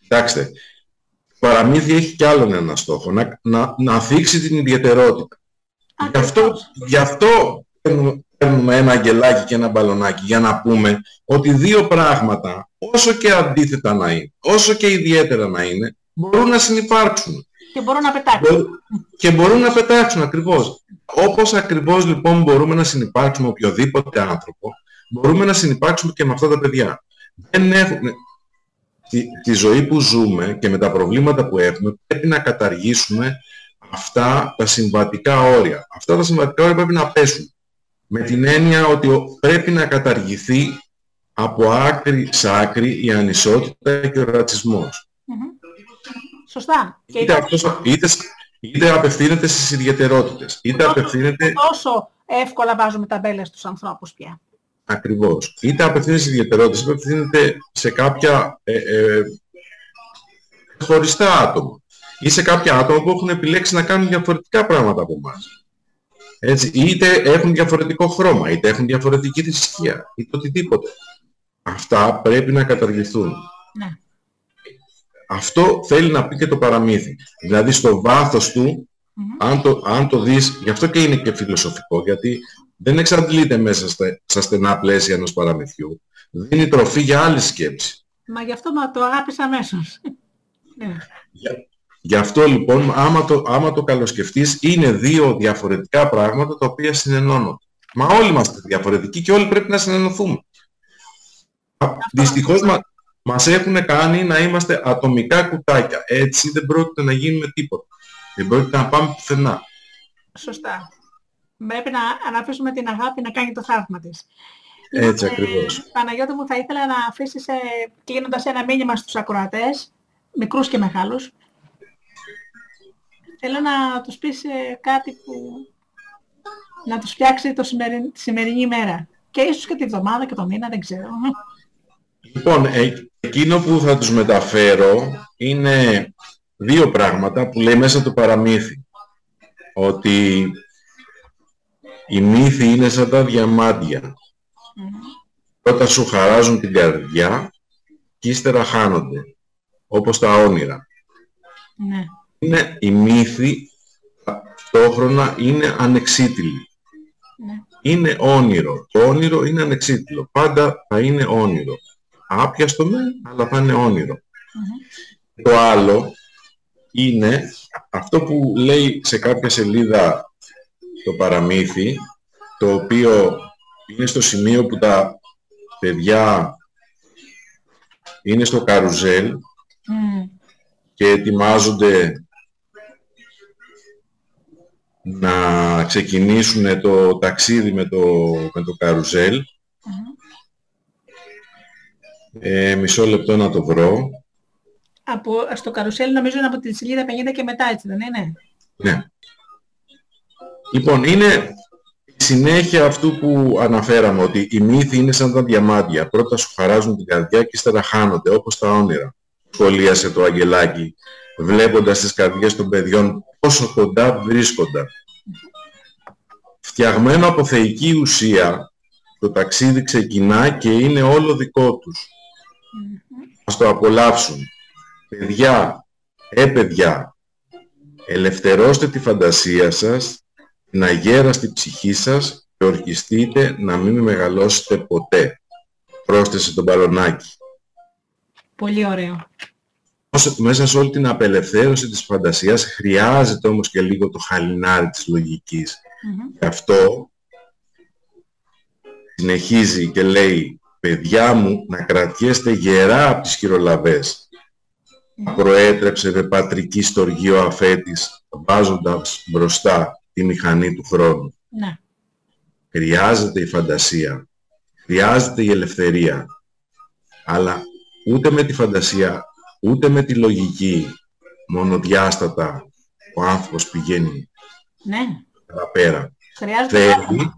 Κοιτάξτε, παραμύθι έχει κι άλλον ένα στόχο. Να, να, να θίξει την ιδιαιτερότητα. Γι' αυτό, γι αυτό παίρνουμε ένα αγγελάκι και ένα μπαλονάκι για να πούμε ότι δύο πράγματα, όσο και αντίθετα να είναι, όσο και ιδιαίτερα να είναι, μπορούν να συνεπάρξουν. Και μπορούν να πετάξουν. Και μπορούν να πετάξουν ακριβώς. Όπως ακριβώς λοιπόν μπορούμε να συνεπάρξουμε οποιοδήποτε άνθρωπο, μπορούμε να συνεπάρξουμε και με αυτά τα παιδιά. Δεν έχουμε... Τη, τη ζωή που ζούμε και με τα προβλήματα που έχουμε πρέπει να καταργήσουμε αυτά τα συμβατικά όρια. Αυτά τα συμβατικά όρια πρέπει να πέσουν. Με την έννοια ότι πρέπει να καταργηθεί από άκρη σε άκρη η ανισότητα και ο ρατσισμός. Σωστά. Είτε, αυτός, είτε, είτε απευθύνεται στις ιδιαιτερότητες, είτε απευθύνεται... Τόσο εύκολα βάζουμε ταμπέλες στους ανθρώπους πια. Ακριβώς. Είτε απευθύνεται στις ιδιαιτερότητες, είτε απευθύνεται σε κάποια ε, ε, χωριστά άτομα ή σε κάποια άτομα που έχουν επιλέξει να κάνουν διαφορετικά πράγματα από εμάς. Έτσι, είτε έχουν διαφορετικό χρώμα, είτε έχουν διαφορετική θρησκεία, είτε οτιδήποτε. Αυτά πρέπει να καταργηθούν. Ναι. Αυτό θέλει να πει και το παραμύθι. Δηλαδή στο βάθος του, αν, το, αν το δεις, γι' αυτό και είναι και φιλοσοφικό, γιατί δεν εξαντλείται μέσα στα, στα στενά πλαίσια ενός παραμυθιού. Δίνει τροφή για άλλη σκέψη. Μα γι' αυτό μα το αγάπησα αμέσως. ναι. Γι' αυτό λοιπόν, άμα το, άμα το καλοσκεφτείς, είναι δύο διαφορετικά πράγματα τα οποία συνενώνονται. Μα όλοι είμαστε διαφορετικοί και όλοι πρέπει να συνενωθούμε. Δυστυχώς μα, μας έχουν κάνει να είμαστε ατομικά κουτάκια. Έτσι δεν πρόκειται να γίνουμε τίποτα. Δεν πρόκειται να πάμε πουθενά. Σωστά. Πρέπει να, να αφήσουμε την αγάπη να κάνει το θαύμα της. Έτσι λοιπόν, ακριβώς. Ε, Παναγιώτη μου θα ήθελα να αφήσεις ε, κλείνοντας ένα μήνυμα στους ακροατές, μικρούς και μεγάλους, Θέλω να τους πεις ε, κάτι που να τους φτιάξει το σημερι... τη σημερινή ημέρα. Και ίσως και τη βδομάδα και το μήνα, δεν ξέρω. Λοιπόν, ε, εκείνο που θα τους μεταφέρω είναι δύο πράγματα που λέει μέσα το παραμύθι. Ότι οι μύθοι είναι σαν τα διαμάντια. Πρώτα σου χαράζουν την καρδιά και ύστερα χάνονται. Όπως τα όνειρα. Ναι είναι η μύθη ταυτόχρονα είναι ανεξίτηλη. Ναι. Είναι όνειρο. Το όνειρο είναι ανεξίτηλο. Πάντα θα είναι όνειρο. Άπιαστο με, αλλά θα είναι όνειρο. Το άλλο είναι αυτό που λέει σε κάποια σελίδα το παραμύθι, το οποίο είναι στο σημείο που τα παιδιά είναι στο καρουζέλ και ετοιμάζονται να ξεκινήσουν το ταξίδι με το, με το καρουζέλ. Ε, μισό λεπτό να το βρω. Από, στο καρουσέλ νομίζω είναι από τη σελίδα 50 και μετά, έτσι δεν είναι; Ναι. Λοιπόν, είναι η συνέχεια αυτού που αναφέραμε, ότι οι μύθοι είναι σαν τα διαμάντια. Πρώτα σου χαράζουν την καρδιά και ύστερα χάνονται, όπως τα όνειρα. Σχολίασε το Αγγελάκι, βλέποντας τις καρδιές των παιδιών πόσο κοντά βρίσκονταν. Φτιαγμένο από θεϊκή ουσία, το ταξίδι ξεκινά και είναι όλο δικό τους. Ας το απολαύσουν. Παιδιά, ε παιδιά, ελευθερώστε τη φαντασία σας, να γέραστη ψυχή σας και ορκιστείτε να μην μεγαλώσετε ποτέ. Πρόσθεσε τον μπαλονάκι. Πολύ ωραίο μέσα σε όλη την απελευθέρωση της φαντασίας χρειάζεται όμως και λίγο το χαλινάρι της λογικής. Γι' αυτό συνεχίζει και λέει «Παιδιά μου, να κρατιέστε γερά από τις χειρολαβές». Προέτρεψε δε πατρική στοργή ο αφέτης, βάζοντας μπροστά τη μηχανή του χρόνου. Ναι. χρειάζεται η φαντασία, χρειάζεται η ελευθερία, αλλά ούτε με τη φαντασία, ούτε με τη λογική μονοδιάστατα ο άνθρωπος πηγαίνει Ναι. πέρα. Χρειάζεται Θέλει,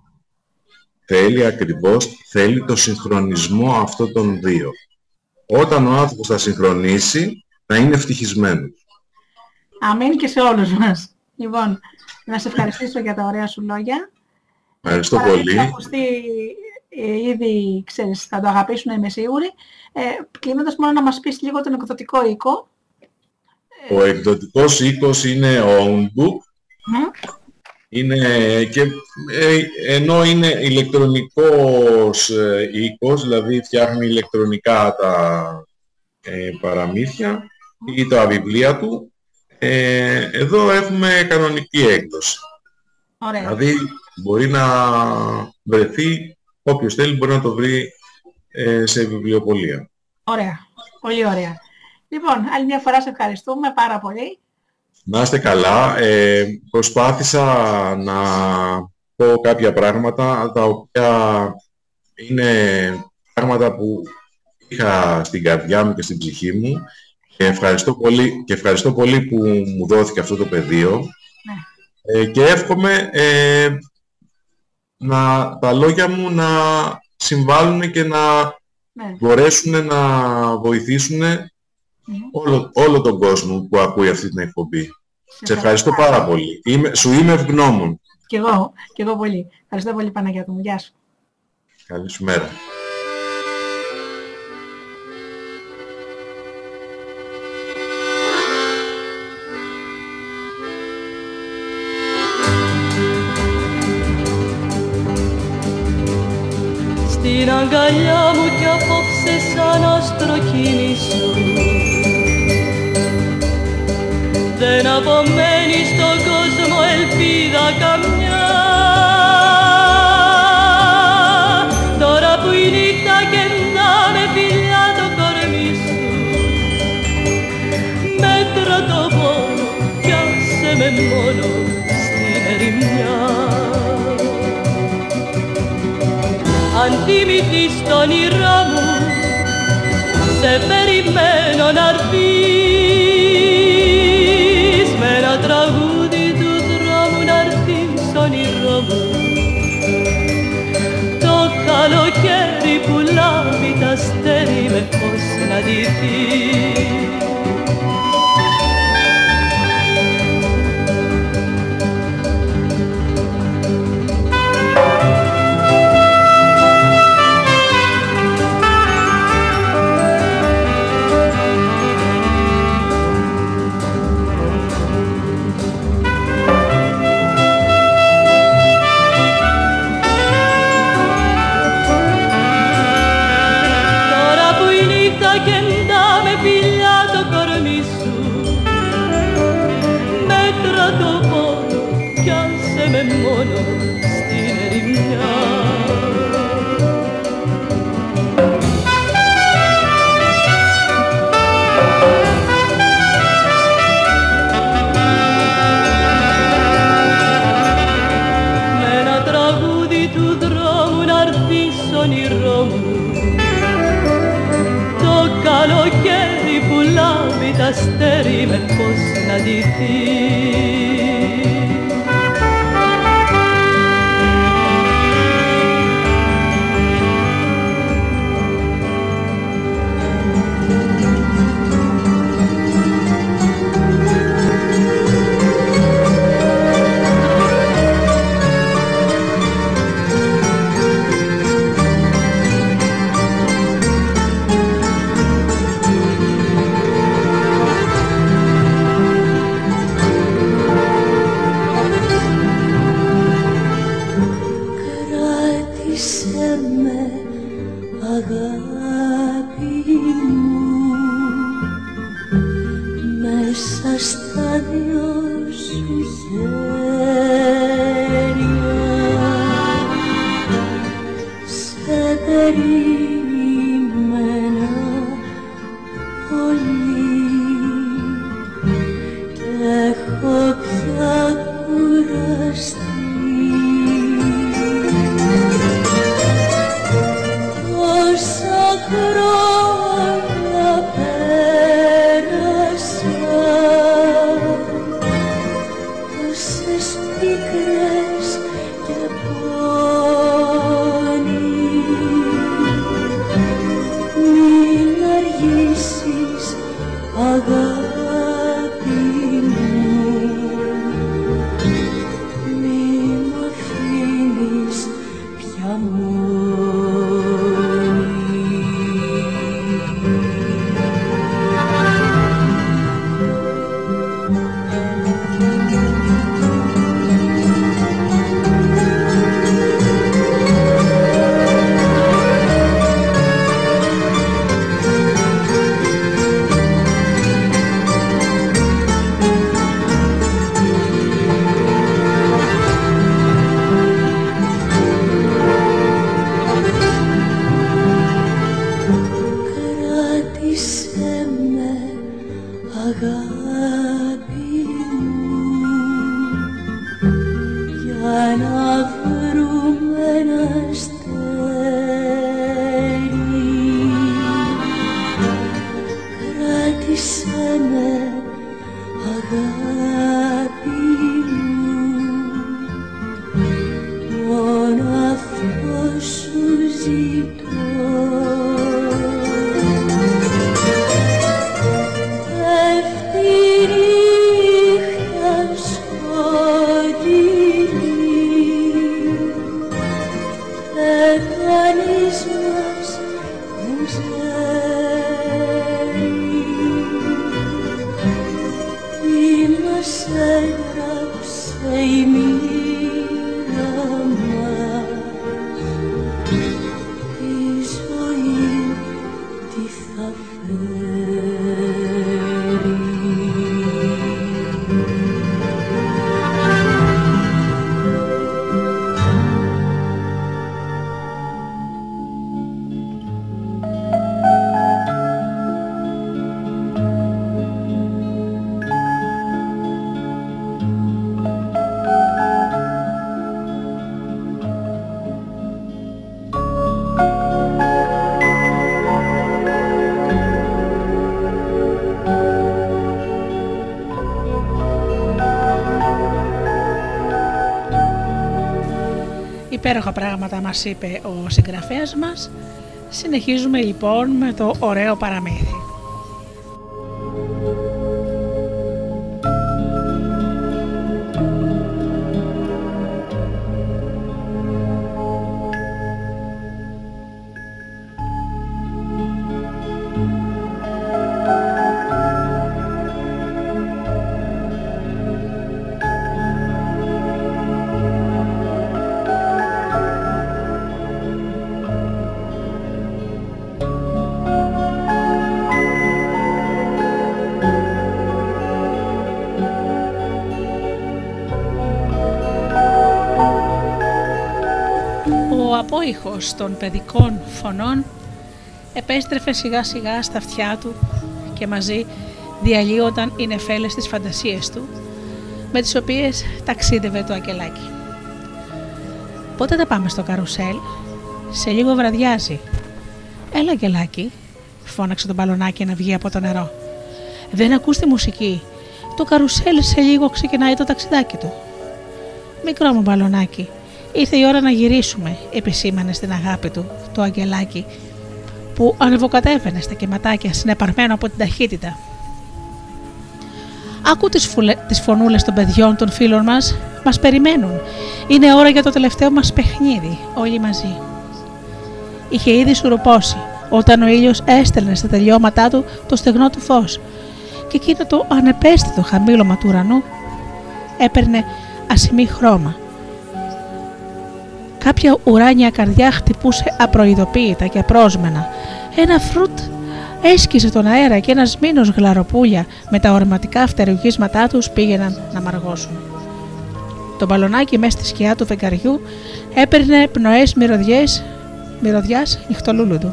θέλει ακριβώς, θέλει το συγχρονισμό αυτών των δύο. Όταν ο άνθρωπος θα συγχρονίσει, θα είναι ευτυχισμένος. Αμήν και σε όλους μας. Λοιπόν, να σε ευχαριστήσω για τα ωραία σου λόγια. Ευχαριστώ Παρά πολύ. έχει ακουστεί ε, ήδη, ξέρεις, θα το αγαπήσουν, είμαι σίγουρη. Ε, κλείνοντας μόνο να μας πεις λίγο τον εκδοτικό οίκο. Ο εκδοτικός οίκος είναι own book, Μμ. είναι και, ε, ενώ είναι ηλεκτρονικός ε, οίκος, δηλαδή φτιάχνει ηλεκτρονικά τα ε, παραμύθια ή τα βιβλία του, ε, εδώ έχουμε κανονική έκδοση. Ωραία. Δηλαδή μπορεί να βρεθεί, όποιος θέλει μπορεί να το βρει ε, σε βιβλιοπωλεία. Ωραία. Πολύ ωραία. Λοιπόν, άλλη μια φορά σε ευχαριστούμε πάρα πολύ. Να είστε καλά. Ε, προσπάθησα να πω κάποια πράγματα τα οποία είναι πράγματα που είχα στην καρδιά μου και στην ψυχή μου και ευχαριστώ πολύ, και ευχαριστώ πολύ που μου δόθηκε αυτό το πεδίο ε, και εύχομαι ε, να, τα λόγια μου να συμβάλλουν και να Ναι. μπορέσουν να βοηθήσουν Μμμ. όλο, όλο τον κόσμο που ακούει αυτή την εκπομπή. Σε Σε ευχαριστώ πάρα πολύ. Είμαι, σου είμαι ευγνώμων. Κι εγώ, κι εγώ πολύ. Ευχαριστώ πολύ Παναγιώτη μου. Γεια σου. Καλή σου μέρα. Αγκαλιά μου κι απόψε σαν άστρο κινήσω Δεν απομένει στον κόσμο ελπίδα καμιά θυμηθείς τ' όνειρά μου. Σε περιμένω να έρθεις υπέροχα πράγματα μας είπε ο συγγραφέας μας. Συνεχίζουμε λοιπόν με το ωραίο παραμύθι. Ήχος των παιδικών φωνών επέστρεφε σιγά σιγά στα αυτιά του και μαζί διαλύονταν οι νεφέλες της φαντασίες του με τις οποίες ταξίδευε το ακελάκι. Πότε θα πάμε στο καρουσέλ, σε λίγο βραδιάζει. Έλα αγγελάκι, φώναξε τον μπαλονάκι να βγει από το νερό. Δεν ακούς τη μουσική, το καρουσέλ σε λίγο ξεκινάει το ταξιδάκι του. Μικρό μου μπαλονάκι, Ήρθε η ώρα να γυρίσουμε, επισήμανε στην αγάπη του το αγγελάκι που ανεβοκατέβαινε στα κυματάκια συνεπαρμένο από την ταχύτητα. Άκου τις, φουλε, τις φωνούλες των παιδιών των φίλων μας, μας περιμένουν. Είναι ώρα για το τελευταίο μας παιχνίδι, όλοι μαζί. Είχε ήδη σουρουπώσει όταν ο ήλιος έστελνε στα τελειώματά του το στεγνό του φως και εκείνο το ανεπαίσθητο χαμήλωμα του ουρανού έπαιρνε ασημή χρώμα Κάποια ουράνια καρδιά χτυπούσε απροειδοποίητα και απρόσμενα. Ένα φρούτ έσκησε τον αέρα και ένας μήνος γλαροπούλια με τα ορματικά φτερουγίσματά τους πήγαιναν να μαργώσουν. Το μπαλονάκι μέσα στη σκιά του φεγγαριού έπαιρνε πνοές μυρωδιές, μυρωδιάς νυχτολούλουδου.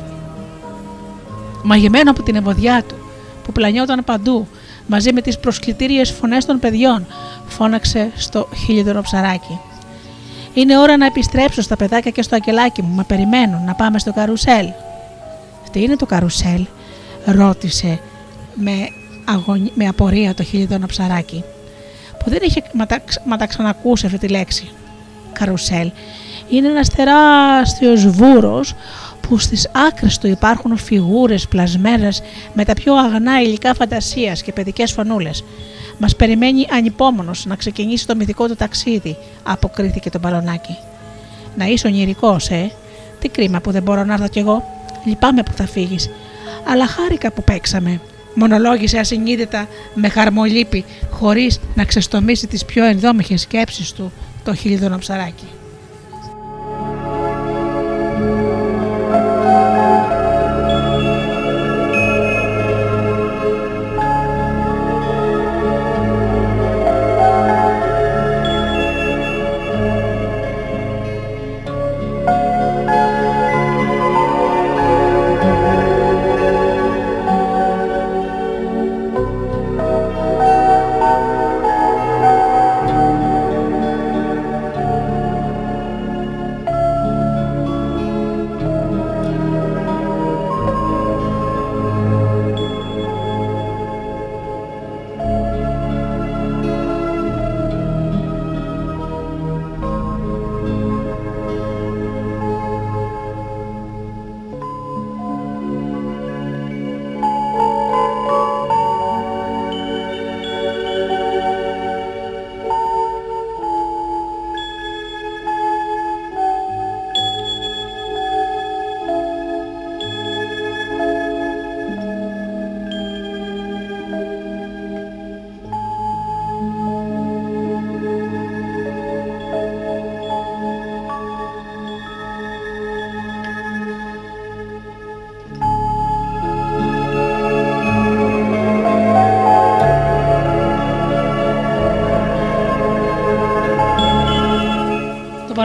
Μαγεμένο από την ευωδιά του που πλανιόταν παντού μαζί με τις προσκλητήριες φωνές των παιδιών φώναξε στο χίλιδωρο ψαράκι. Είναι ώρα να επιστρέψω στα παιδάκια και στο ακελάκι μου. Με περιμένουν να πάμε στο καρουσέλ. Τι είναι το καρουσέλ, ρώτησε με, με απορία το χιλιδόνο ψαράκι, που δεν είχε ματα... ξανακούσει αυτή τη λέξη. Καρουσέλ είναι ένας τεράστιος βούρος που στις άκρες του υπάρχουν φιγούρες πλασμένες με τα πιο αγνά υλικά φαντασίας και παιδικές φωνούλες. Μας περιμένει ανυπόμονος να ξεκινήσει το μυθικό του ταξίδι, αποκρίθηκε το μπαλονάκι. Να είσαι ονειρικός, ε. Τι κρίμα που δεν μπορώ να έρθω κι εγώ. Λυπάμαι που θα φύγεις. Αλλά χάρηκα που παίξαμε. Μονολόγησε ασυνείδητα με χαρμολύπη, χωρίς να ξεστομίσει τις πιο ενδόμηχες σκέψεις του το χιλιδόνο ψαράκι.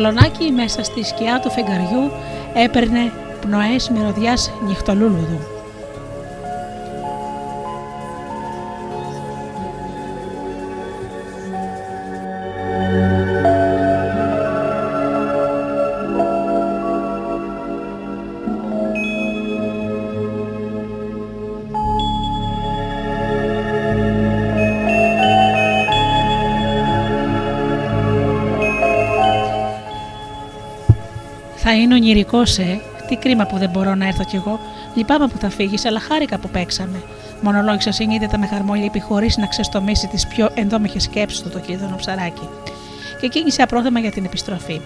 Μπαλονάκι μέσα στη σκιά του φεγγαριού έπαιρνε πνοές μυρωδιάς νυχτολούλουδου. Είναι ονειρικός, ε. Τι κρίμα που δεν μπορώ να έρθω κι εγώ. Λυπάμαι που θα φύγεις, αλλά χάρηκα που παίξαμε. Μονολόγησα συνείδητα με χαρμόλυπη χωρίς να ξεστομίσει τις πιο ενδόμηχες σκέψεις του το κλειδώνο ψαράκι. Και κίνησε απρόθεμα για την επιστροφή.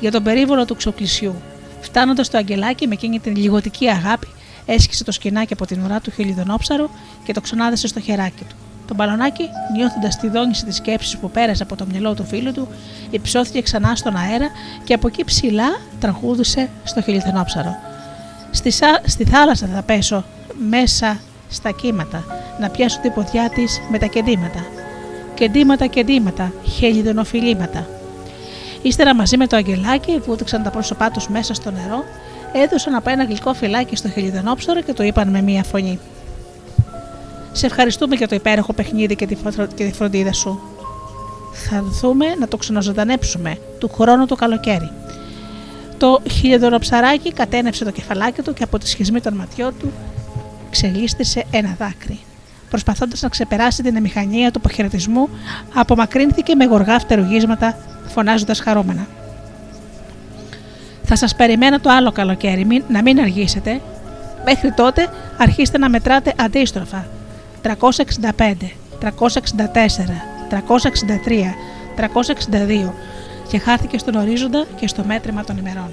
Για τον περίβολο του ξοκλησιού. Φτάνοντας στο αγγελάκι με εκείνη την λιγοτική αγάπη, έσκησε το σκηνάκι από την ουρά του χελιδονόψαρου και το ξανάδεσε στο χεράκι του. Το μπαλονάκι, νιώθοντας τη δόνηση της σκέψης που πέρασε από το μυαλό του φίλου του, υψώθηκε ξανά στον αέρα και από εκεί ψηλά τραγούδησε στο χιλιθενόψαρο. Στη, στη θάλασσα θα πέσω μέσα στα κύματα, να πιάσω την ποδιά της με τα κεντήματα. Κεντήματα, κεντήματα, χελιδονοφιλήματα. Ύστερα μαζί με το αγγελάκι βούτυξαν τα πρόσωπά τους μέσα στο νερό, έδωσαν από ένα γλυκό φυλάκι στο χελιδονόψαρο και το είπαν με μία φωνή. Σε ευχαριστούμε για το υπέροχο παιχνίδι και τη φροντίδα σου. Θα δούμε να το ξαναζωντανέψουμε του χρόνου το καλοκαίρι. Το χιλιοδωροψαράκι κατένευσε το κεφαλάκι του και από τη σχισμή των ματιών του ξελίστησε ένα δάκρυ. Προσπαθώντας να ξεπεράσει την εμηχανία του αποχαιρετισμού, απομακρύνθηκε με γοργά φτερουγίσματα, φωνάζοντας χαρούμενα. Θα σας περιμένω το άλλο καλοκαίρι, να μην αργήσετε. Μέχρι τότε αρχίστε να μετράτε αντίστροφα 365, 364, 363, 362 και χάθηκε στον ορίζοντα και στο μέτρημα των ημερών.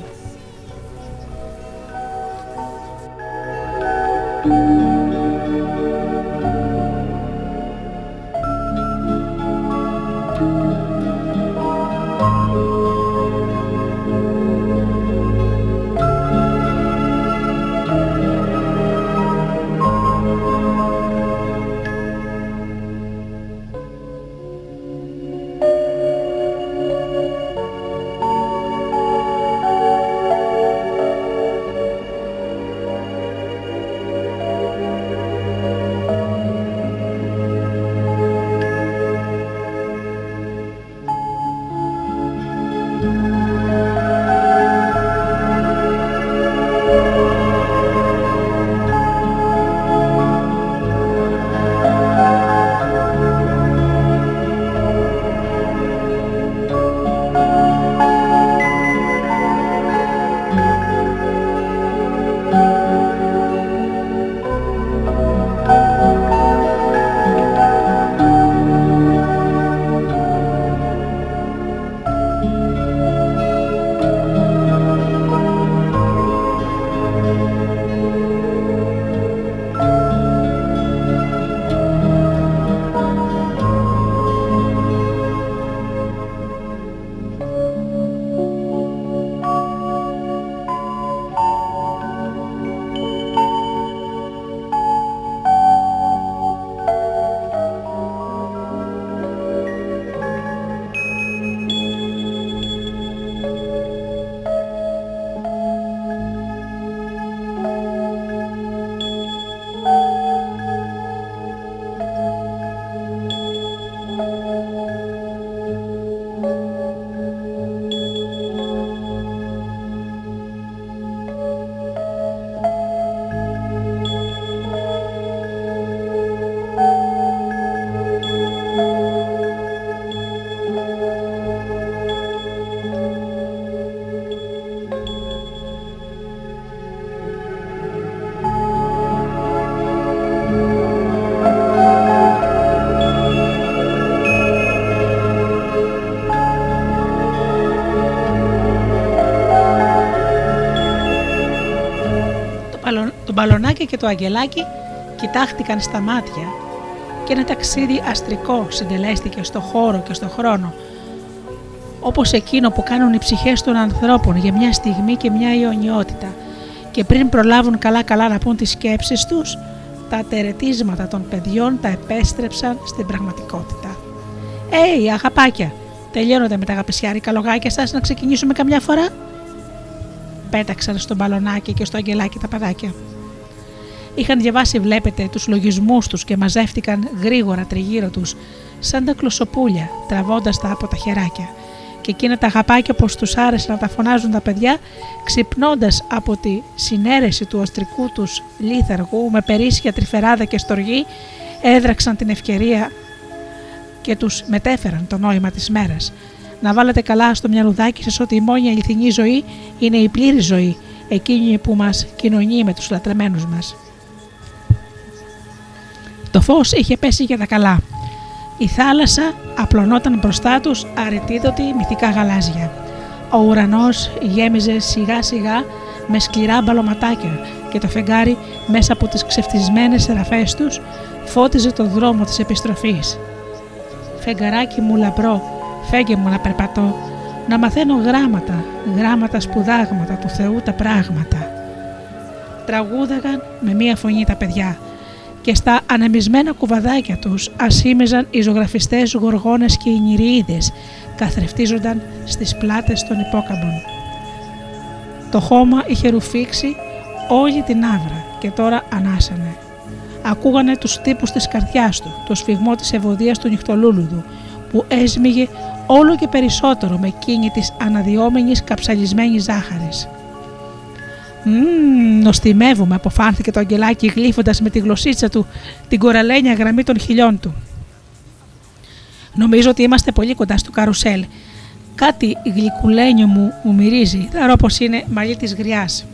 Και το αγγελάκι κοιτάχτηκαν στα μάτια και ένα ταξίδι αστρικό συντελέστηκε στο χώρο και στο χρόνο όπως εκείνο που κάνουν οι ψυχές των ανθρώπων για μια στιγμή και μια ιονιότητα και πριν προλάβουν καλά-καλά να πούν τις σκέψεις τους, τα τερετίσματα των παιδιών τα επέστρεψαν στην πραγματικότητα. «Έι, αγαπάκια, Τελειώνονται με τα αγαπησιάρικα λογάκια σας να ξεκινήσουμε καμιά φορά; Πέταξαν στο μπαλονάκι και στο αγγελάκι τα παιδάκια. Είχαν διαβάσει, βλέπετε, τους λογισμούς τους και μαζεύτηκαν γρήγορα τριγύρω τους, σαν τα κλωσοπούλια, τραβώντας τα από τα χεράκια. Και εκείνα τα αγαπάκια, όπως τους άρεσε να τα φωνάζουν τα παιδιά, ξυπνώντας από τη συνέρεση του οστρικού τους λίθαργου με περίσσια, τρυφεράδα και στοργή, έδραξαν την ευκαιρία και τους μετέφεραν το νόημα της μέρας. Να βάλετε καλά στο μυαλουδάκι σας ότι η μόνη αληθινή ζωή είναι η πλήρη ζωή, εκείνη που μας κοινωνεί με τους λατρεμένους μας. Το φως είχε πέσει για τα καλά. Η θάλασσα απλωνόταν μπροστά τους αρετίδωτη μυθικά γαλάζια. Ο ουρανός γέμιζε σιγά σιγά με σκληρά μπαλωματάκια και το φεγγάρι μέσα από τις ξεφτισμένες σεραφές τους φώτιζε το δρόμο της επιστροφής. Φεγγαράκι μου λαμπρό, φέγγε μου να περπατώ, να μαθαίνω γράμματα, γράμματα σπουδάγματα του Θεού τα πράγματα. Τραγούδαγαν με μία φωνή τα παιδιά και στα ανεμισμένα κουβαδάκια τους ασήμιζαν οι ζωγραφιστές γοργόνες και οι νηριίδες καθρεφτίζονταν στις πλάτες των υπόκαμπων. Το χώμα είχε ρουφήξει όλη την άβρα και τώρα ανάσανε ακούγανε τους τύπους της καρδιάς του, το σφιγμό της ευωδίας του νυχτολούλουδου, που έσμιγε όλο και περισσότερο με εκείνη της αναδιόμενης καψαλισμένης ζάχαρης. «Μμμ, νοστιμεύομαι», αποφάνθηκε το αγγελάκι γλύφοντας με τη γλωσσίτσα του την κοραλένια γραμμή των χιλιών του. «Νομίζω ότι είμαστε πολύ κοντά στο καρουσέλ. Κάτι γλυκουλένιο μου, μου μυρίζει, θα όπως είναι μαλλί της γριάς».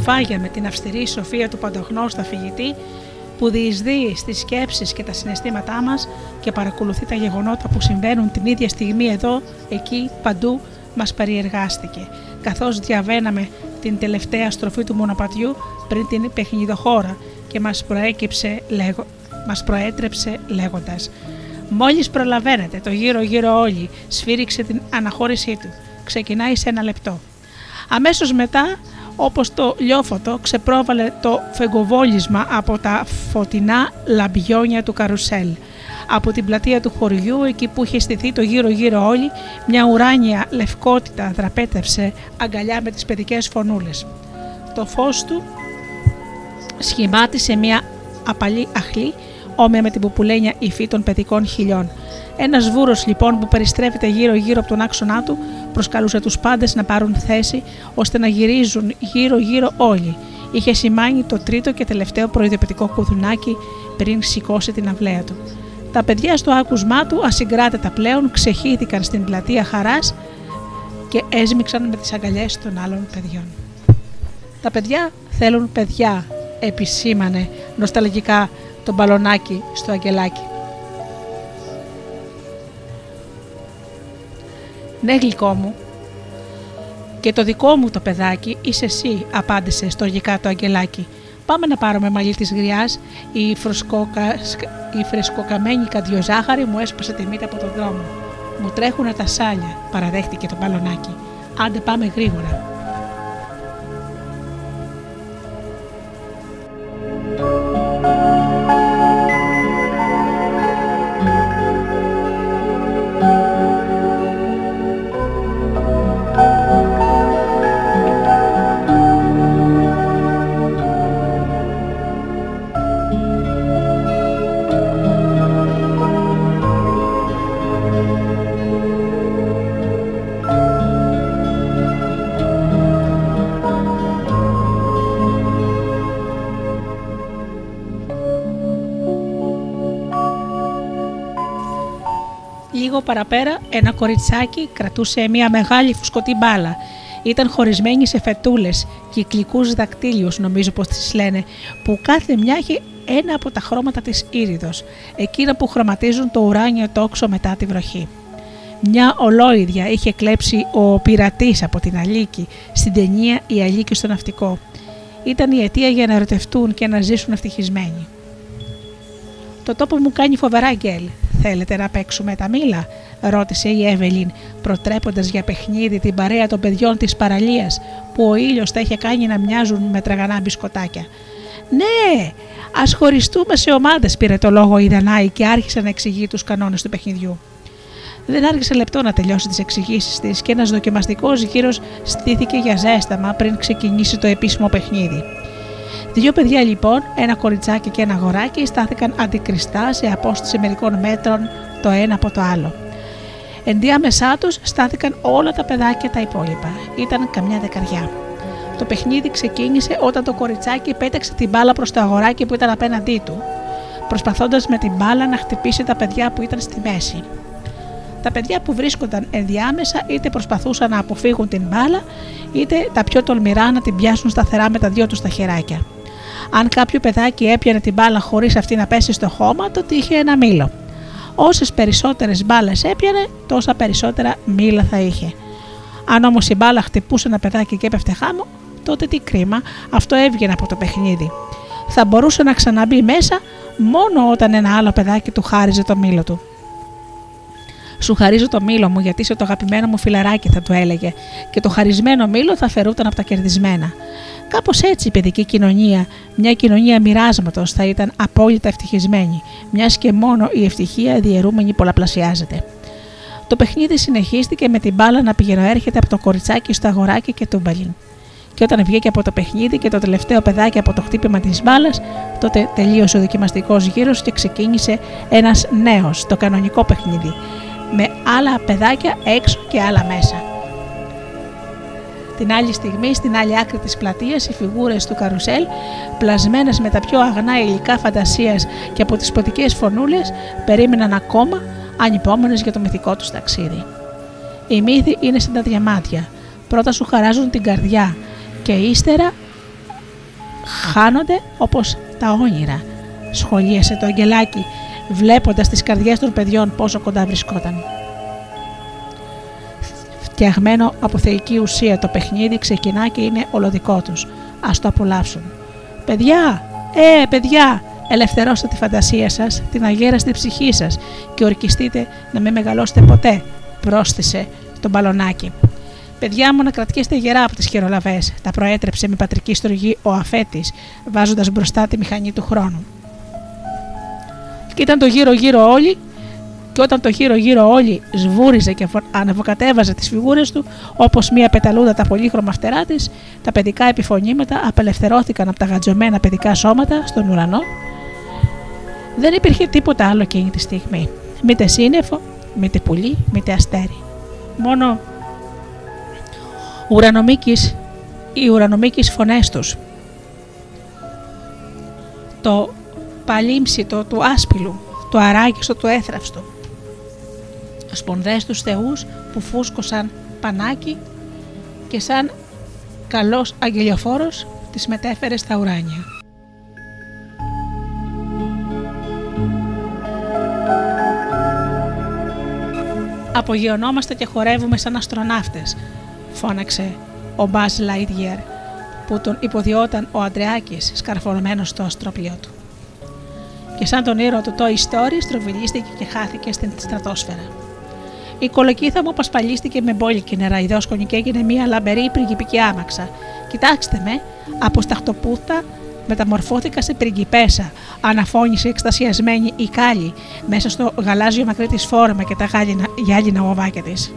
Κουκουβάγια με την αυστηρή σοφία του παντογνώστα φυγητή που διεισδύει στις σκέψεις και τα συναισθήματά μας και παρακολουθεί τα γεγονότα που συμβαίνουν την ίδια στιγμή εδώ, εκεί, παντού, μας περιεργάστηκε, καθώς διαβαίναμε την τελευταία στροφή του μονοπατιού πριν την παιχνιδοχώρα και μας, προέκυψε, λέγω, μας προέτρεψε λέγοντας «Μόλις προλαβαίνετε το γύρω-γύρω όλοι, σφύριξε την αναχώρησή του. Ξεκινάει σε ένα λεπτό». Αμέσως μετά όπως το λιόφωτο ξεπρόβαλε το φεγκοβόλισμα από τα φωτεινά λαμπιόνια του καρουσέλ. Από την πλατεία του χωριού, εκεί που είχε στηθεί το γύρω-γύρω όλοι, μια ουράνια λευκότητα δραπέτευσε αγκαλιά με τις παιδικές φωνούλες. Το φως του σχημάτισε μια απαλή αχλή, όμοια με την πουπουλένια υφή των παιδικών χιλιών. Ένας βούρος λοιπόν που περιστρέφεται γύρω-γύρω από τον άξονά του προσκαλούσε τους πάντες να πάρουν θέση ώστε να γυρίζουν γύρω-γύρω όλοι. Είχε σημάνει το τρίτο και τελευταίο προειδοποιητικό κουδουνάκι πριν σηκώσει την αυλαία του. Τα παιδιά στο άκουσμά του, ασυγκράτητα πλέον, ξεχύθηκαν στην πλατεία χαράς και έσμιξαν με τις αγκαλιές των άλλων παιδιών. Τα παιδιά θέλουν παιδιά, επισήμανε νοσταλγικά το μπαλονάκι στο αγγελάκι. Ναι, γλυκό μου. Και το δικό μου το παιδάκι είσαι εσύ, απάντησε στοργικά το αγγελάκι. Πάμε να πάρουμε μαλλί της γριάς. Η, φρεσκοκα... η φρεσκοκαμένη καντιοζάχαρη μου έσπασε τη μύτη από τον δρόμο. Μου τρέχουν τα σάλια, παραδέχτηκε το μπαλονάκι. Άντε πάμε γρήγορα. Παραπέρα ένα κοριτσάκι κρατούσε μια μεγάλη φουσκωτή μπάλα. Ήταν χωρισμένη σε φετούλες, κυκλικούς δακτύλιους νομίζω πως τις λένε, που κάθε μια έχει ένα από τα χρώματα της ήριδος, εκείνα που χρωματίζουν το ουράνιο τόξο μετά τη βροχή. Μια ολόιδια είχε κλέψει ο πειρατής από την Αλίκη στην ταινία «Η Αλίκη στο ναυτικό». Ήταν η αιτία για να ερωτευτούν και να ζήσουν ευτυχισμένοι. Το τόπο μου κάνει φοβερά γκέλ. Θέλετε να παίξουμε τα μήλα, ρώτησε η Εύελιν, προτρέποντας για παιχνίδι την παρέα των παιδιών της παραλίας που ο ήλιος τα είχε κάνει να μοιάζουν με τραγανά μπισκοτάκια. Ναι, ας χωριστούμε σε ομάδες, πήρε το λόγο η Δανάη και άρχισε να εξηγεί τους κανόνες του παιχνιδιού. Δεν άργησε λεπτό να τελειώσει τις εξηγήσεις της και ένας δοκιμαστικός γύρος στήθηκε για ζέσταμα πριν ξεκινήσει το επίσημο παιχνίδι. Δύο παιδιά λοιπόν, ένα κοριτσάκι και ένα αγοράκι, στάθηκαν αντικριστά σε απόσταση μερικών μέτρων το ένα από το άλλο. Ενδιάμεσά τους στάθηκαν όλα τα παιδάκια τα υπόλοιπα. Ήταν καμιά δεκαριά. Το παιχνίδι ξεκίνησε όταν το κοριτσάκι πέταξε την μπάλα προς το αγοράκι που ήταν απέναντί του, προσπαθώντας με την μπάλα να χτυπήσει τα παιδιά που ήταν στη μέση. Τα παιδιά που βρίσκονταν ενδιάμεσα είτε προσπαθούσαν να αποφύγουν την μπάλα, είτε τα πιο τολμηρά να την πιάσουν σταθερά με τα δυο τους τα χεράκια. Αν κάποιο παιδάκι έπιανε την μπάλα χωρίς αυτή να πέσει στο χώμα, τότε είχε ένα μήλο. Όσες περισσότερες μπάλες έπιανε, τόσα περισσότερα μήλα θα είχε. Αν όμως η μπάλα χτυπούσε ένα παιδάκι και έπεφτε χάμω, τότε τι κρίμα, αυτό έβγαινε από το παιχνίδι. Θα μπορούσε να ξαναμπεί μέσα μόνο όταν ένα άλλο παιδάκι του χάριζε το μήλο του. Σου χαρίζω το μήλο μου γιατί είσαι το αγαπημένο μου φιλαράκι, θα του έλεγε, και το χαρισμένο μήλο θα φερούταν από τα κερδισμένα. Κάπως έτσι η παιδική κοινωνία, μια κοινωνία μοιράσματος, θα ήταν απόλυτα ευτυχισμένη, μιας και μόνο η ευτυχία διαιρούμενη πολλαπλασιάζεται. Το παιχνίδι συνεχίστηκε με την μπάλα να πηγαίνω έρχεται από το κοριτσάκι στο αγοράκι και το μπαλίν. Και όταν βγήκε από το παιχνίδι και το τελευταίο παιδάκι από το χτύπημα της μπάλας, τότε τελείωσε ο δοκιμαστικός γύρος και ξεκίνησε ένας νέος, το κανονικό παιχνίδι, με άλλα παιδάκια έξω και άλλα μέσα. Την άλλη στιγμή, στην άλλη άκρη της πλατείας, οι φιγούρες του καρουσέλ, πλασμένες με τα πιο αγνά υλικά φαντασίας και από τις ποτικές φωνούλες, περίμεναν ακόμα ανυπόμονες για το μυθικό τους ταξίδι. Οι μύθοι είναι σαν τα διαμάτια. Πρώτα σου χαράζουν την καρδιά και ύστερα χάνονται όπως τα όνειρα. Σχολίασε το αγγελάκι βλέποντας τις καρδιές των παιδιών πόσο κοντά βρισκόταν. Φτιαγμένο από θεϊκή ουσία το παιχνίδι ξεκινά και είναι ολοδικό τους. Ας το απολαύσουν. «Παιδιά! Ε, παιδιά! Ελευθερώστε τη φαντασία σας, την αγέραστη ψυχή σας και ορκιστείτε να μην μεγαλώσετε ποτέ», πρόσθεσε το μπαλονάκι. Παιδιά μου να κρατιέστε γερά από τις χειρολαβές, τα προέτρεψε με πατρική στρογή ο αφέτης, βάζοντας μπροστά τη μηχανή του χρόνου. Και ήταν το γύρω-γύρω όλοι, και όταν το γύρω-γύρω όλοι σβούριζε και ανεβοκατέβαζε τις φιγούρες του, όπως μία πεταλούδα τα πολύχρωμα φτερά της, τα παιδικά επιφωνήματα απελευθερώθηκαν από τα γατζωμένα παιδικά σώματα στον ουρανό. Δεν υπήρχε τίποτα άλλο εκείνη τη στιγμή. Μήτε σύννεφο, μήτε πουλί, μήτε αστέρι. Μόνο ουρανομίκης, οι ουρανομίκης φωνές τους. Το παλίμψητο του άσπυλου, το αράγιστο του έθραυστο. Σπονδές τους θεούς που φούσκωσαν πανάκι και σαν καλός αγγελιοφόρος τις μετέφερε στα ουράνια. Απογειωνόμαστε και χορεύουμε σαν αστροναύτες, φώναξε ο Μπάζ Λάιντιερ που τον υποδιόταν ο Αντρεάκης σκαρφωμένος στο αστροπλίο του και σαν τον ήρωα του Toy Story στροβιλίστηκε και χάθηκε στην στρατόσφαιρα. Η κολοκύθα μου απασπαλίστηκε με μπόλικη νεραϊδόσκονη και έγινε μια λαμπερή πριγκυπική άμαξα. Κοιτάξτε με, από σταχτοπούτα μεταμορφώθηκα σε πριγκιπέσα, αναφώνησε εκστασιασμένη η κάλλη μέσα στο γαλάζιο μακρύ της φόρμα και τα γάλινα, γυάλινα οβάκια της.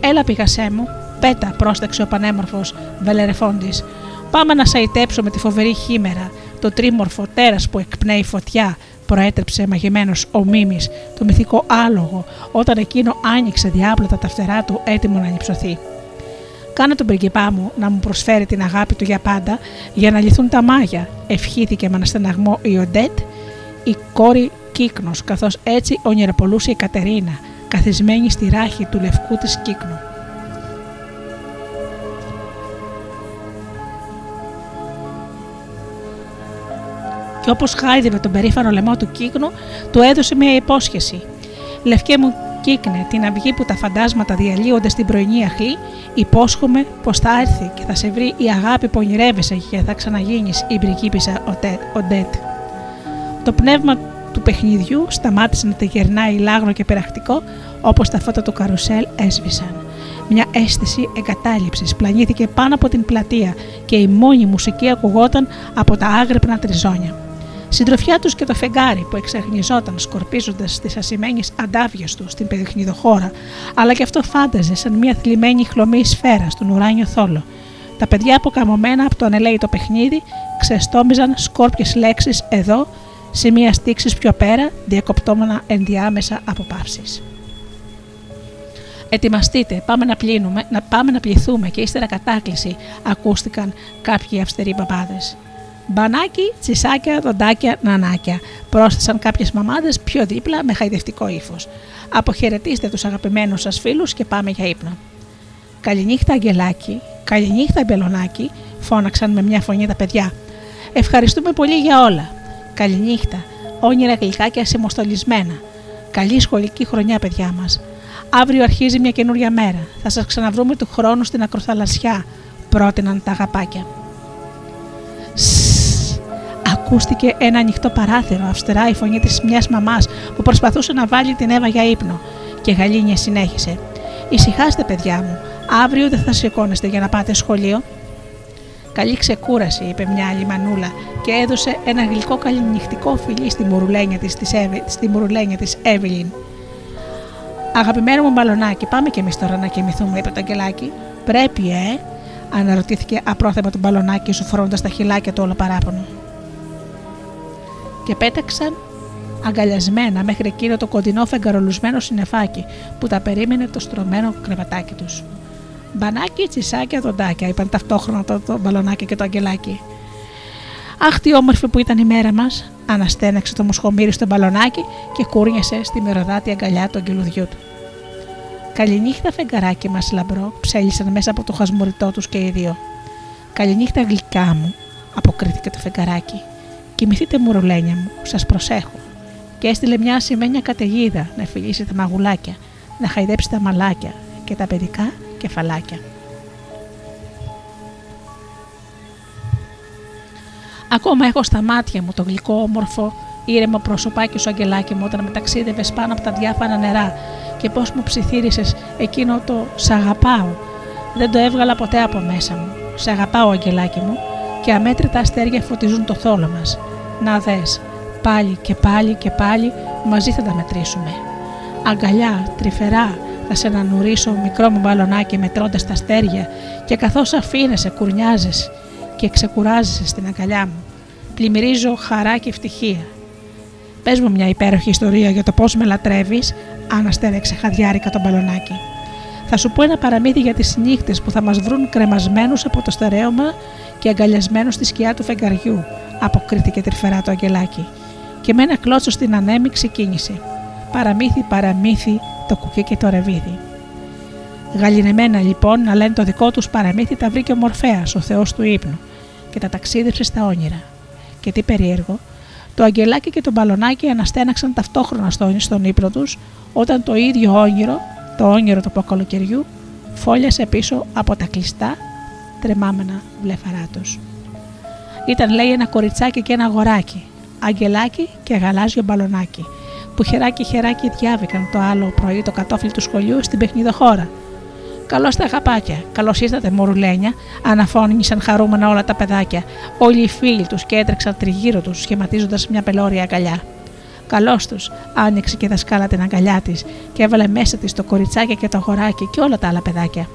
Έλα πηγασέ μου, πέτα, πρόσταξε ο πανέμορφος βελερεφόντης. Πάμε να σαϊτέψουμε τη φοβερή χήμερα, το τρίμορφο τέρας που εκπνέει φωτιά, προέτρεψε μαγεμένος ο Μίμης, το μυθικό άλογο, όταν εκείνο άνοιξε διάπλατα τα φτερά του έτοιμο να νυψωθεί. Κάνε τον πριγκιπά μου να μου προσφέρει την αγάπη του για πάντα, για να λυθούν τα μάγια, ευχήθηκε με αναστεναγμό η Οντέτ, η κόρη Κύκνος, καθώς έτσι ονειροπολούσε η Κατερίνα, καθισμένη στη ράχη του λευκού της Κύκνου. Και όπως χάιδευε τον περήφανο λαιμό του κύκνου, του έδωσε μια υπόσχεση. Λευκέ μου κύκνε, την αυγή που τα φαντάσματα διαλύονται στην πρωινή αχλή, υπόσχομαι πως θα έρθει και θα σε βρει η αγάπη που ονειρεύεσαι και θα ξαναγίνεις η πριγκίπισσα Οντέτ. Το πνεύμα του παιχνιδιού σταμάτησε να τη γερνάει λάγνο και περαχτικό, όπως τα φώτα του καρουσέλ έσβησαν. Μια αίσθηση εγκατάλειψης πλανήθηκε πάνω από την πλατεία και η μόνη μουσική ακουγόταν από τα άγρυπνα τριζόνια. Συντροφιά τους και το φεγγάρι που εξαγνιζόταν σκορπίζοντας τις ασημένιε αντάβιε του στην παιχνιδοχώρα, αλλά και αυτό φάνταζε σαν μια θλιμμένη χλωμή σφαίρα στον ουράνιο θόλο. Τα παιδιά αποκαμωμένα από το ανελαίτο παιχνίδι ξεστόμιζαν σκόρπιες λέξεις εδώ, σε μια στήξη πιο πέρα, διακοπτόμενα ενδιάμεσα από παύσει. Ετοιμαστείτε, πάμε να, πλύνουμε, να πάμε να πληθούμε και ύστερα κατάκληση, ακούστηκαν κάποιοι αυστεροί παπάδε. Μπανάκι, τσισάκια, δοντάκια, νανάκια, πρόσθεσαν κάποιες μαμάδες πιο δίπλα με χαϊδευτικό ύφος. Αποχαιρετήστε τους αγαπημένους σας φίλους και πάμε για ύπνο. Καληνύχτα, Αγγελάκι, καληνύχτα, Μπελονάκι, φώναξαν με μια φωνή τα παιδιά. Ευχαριστούμε πολύ για όλα. Καληνύχτα, όνειρα γλυκά και ασημοστολισμένα. Καλή σχολική χρονιά, παιδιά μας. Αύριο αρχίζει μια καινούρια μέρα. Θα σας ξαναβρούμε του χρόνου στην ακροθαλασσιά, πρότειναν τα αγαπάκια. Ακούστηκε ένα ανοιχτό παράθυρο, αυστηρά η φωνή της μιας μαμάς που προσπαθούσε να βάλει την Εύα για ύπνο. Και γαλήνια συνέχισε. Ησυχάστε, παιδιά μου. Αύριο δεν θα σηκώνεστε για να πάτε σχολείο. Καλή ξεκούραση, είπε μια άλλη μανούλα και έδωσε ένα γλυκό καληνυχτικό φιλί στη μουρουλένια της, της, στη μουρουλένια της Εύελιν. Αγαπημένο μου μπαλονάκι, πάμε κι εμείς τώρα να κοιμηθούμε, είπε το αγγελάκι. Πρέπει, ε, αναρωτήθηκε απρόθεμα το μπαλονάκι σου φορώντας τα χυλάκια του όλο παράπονο. Και πέταξαν αγκαλιασμένα μέχρι εκείνο το κοντινό φεγγαρολουσμένο συνεφάκι που τα περίμενε το στρωμένο κρεβατάκι τους. Μπανάκι, τσισάκια, δοντάκια, είπαν ταυτόχρονα το, το μπαλονάκι και το αγγελάκι. Αχ, τι όμορφη που ήταν η μέρα μας, αναστέναξε το μοσχομύρι στο μπαλονάκι και κούρνιασε στη μυρωδάτη αγκαλιά του αγγελουδιού του. Καληνύχτα, φεγγαράκι μας λαμπρό, ψέλισαν μέσα από το χασμουριτό τους και οι δύο. Καληνύχτα, γλυκά μου, αποκρίθηκε το φεγγαράκι. Κοιμηθείτε, μουρουλένια μου, σας προσέχω. Και έστειλε μια σημαίνια καταιγίδα να φιλήσει τα μαγουλάκια, να χαϊδέψει τα μαλάκια και τα παιδικά κεφαλάκια. Ακόμα έχω στα μάτια μου το γλυκό όμορφο ήρεμο προσωπάκι σου αγγελάκι μου όταν με ταξίδευες πάνω από τα διάφανα νερά και πώς μου ψιθύρισες εκείνο το «Σ' αγαπάω». Δεν το έβγαλα ποτέ από μέσα μου. «Σ' αγαπάω αγγελάκι μου» και αμέτρητα αστέρια φωτίζουν το θόλο μας. Να δες, πάλι και πάλι και πάλι μαζί θα τα μετρήσουμε. Αγκαλιά, τρυφερά, θα σε ανανουρίσω μικρό μου μπαλονάκι μετρώντας τα αστέρια και καθώς αφήνεσαι κουρνιάζεις και ξεκουράζεσαι στην αγκαλιά μου. Πλημμυρίζω χαρά και ευτυχία. Πες μου μια υπέροχη ιστορία για το πώς με λατρεύεις, αναστέλεξε χαδιάρικα τον μπαλονάκι. Θα σου πω ένα παραμύθι για τις νύχτες που θα μας βρουν κρεμασμένους από το στερέωμα και αγκαλιασμένους στη σκιά του φεγγαριού, αποκρίθηκε τρυφερά το αγγελάκι. Και με ένα κλώτσο στην ανέμη ξεκίνησε. Παραμύθι, παραμύθι, το κουκί και το ρεβίδι. Γαλινεμένα λοιπόν να λένε το δικό τους παραμύθι τα βρήκε ο Μορφαία, ο Θεός του ύπνου, και τα ταξίδεψε στα όνειρα. Και τι περίεργο, το αγγελάκι και το μπαλονάκι αναστέναξαν ταυτόχρονα στον ύπνο τους, όταν το ίδιο όνειρο, το όνειρο του αποκαλοκαιριού, φόλιασε πίσω από τα κλειστά, τρεμάμενα βλεφαρά τους. Ήταν λέει ένα κοριτσάκι και ένα αγοράκι, αγγελάκι και γαλάζιο μπαλονάκι, που χεράκι χεράκι διάβηκαν το άλλο πρωί το κατόφλι του σχολείου στην παιχνιδοχώρα Καλώς τα αγαπάκια. Καλώς ήρθατε, μορουλένια, αναφώνησαν χαρούμενα όλα τα παιδάκια. Όλοι οι φίλοι τους και έτρεξαν τριγύρω τους, σχηματίζοντας μια πελώρια αγκαλιά. Καλώ τους, άνοιξε και δασκάλα την αγκαλιά της και έβαλε μέσα της το κοριτσάκι και το χωράκι και όλα τα άλλα παιδάκια.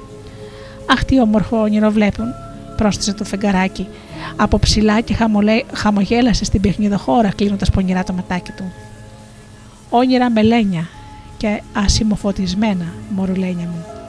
Αχ, τι όμορφο όνειρο βλέπουν, πρόσθεσε το φεγγαράκι. Από ψηλά και χαμολέ, χαμογέλασε στην παιχνιδοχώρα, κλείνοντας πονηρά το ματάκι του. Όνειρα μελένια και ασημοφωτισμένα, μορουλένια μου.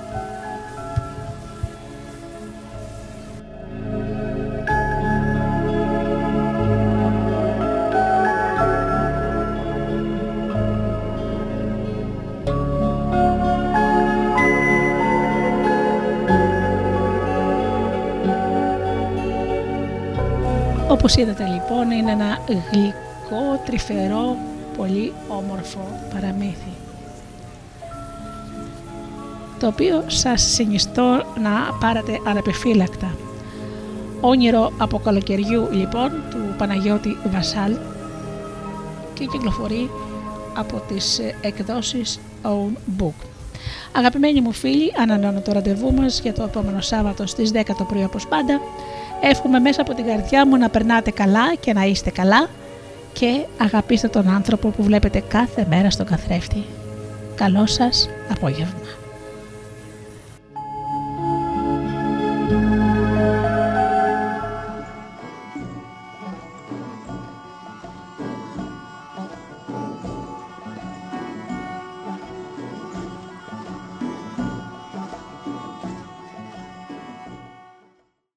Όπως είδατε λοιπόν είναι ένα γλυκό, τρυφερό, πολύ όμορφο παραμύθι το οποίο σας συνιστώ να πάρετε ανεπιφύλακτα. Όνειρο από καλοκαιριού λοιπόν του Παναγιώτη Βασάλ και κυκλοφορεί από τις εκδόσεις Own Book. Αγαπημένοι μου φίλοι, ανανεώνω το ραντεβού μας για το επόμενο Σάββατο στις 10 το πρωί όπως πάντα Εύχομαι μέσα από την καρδιά μου να περνάτε καλά και να είστε καλά και αγαπήστε τον άνθρωπο που βλέπετε κάθε μέρα στον καθρέφτη. Καλό σας απόγευμα.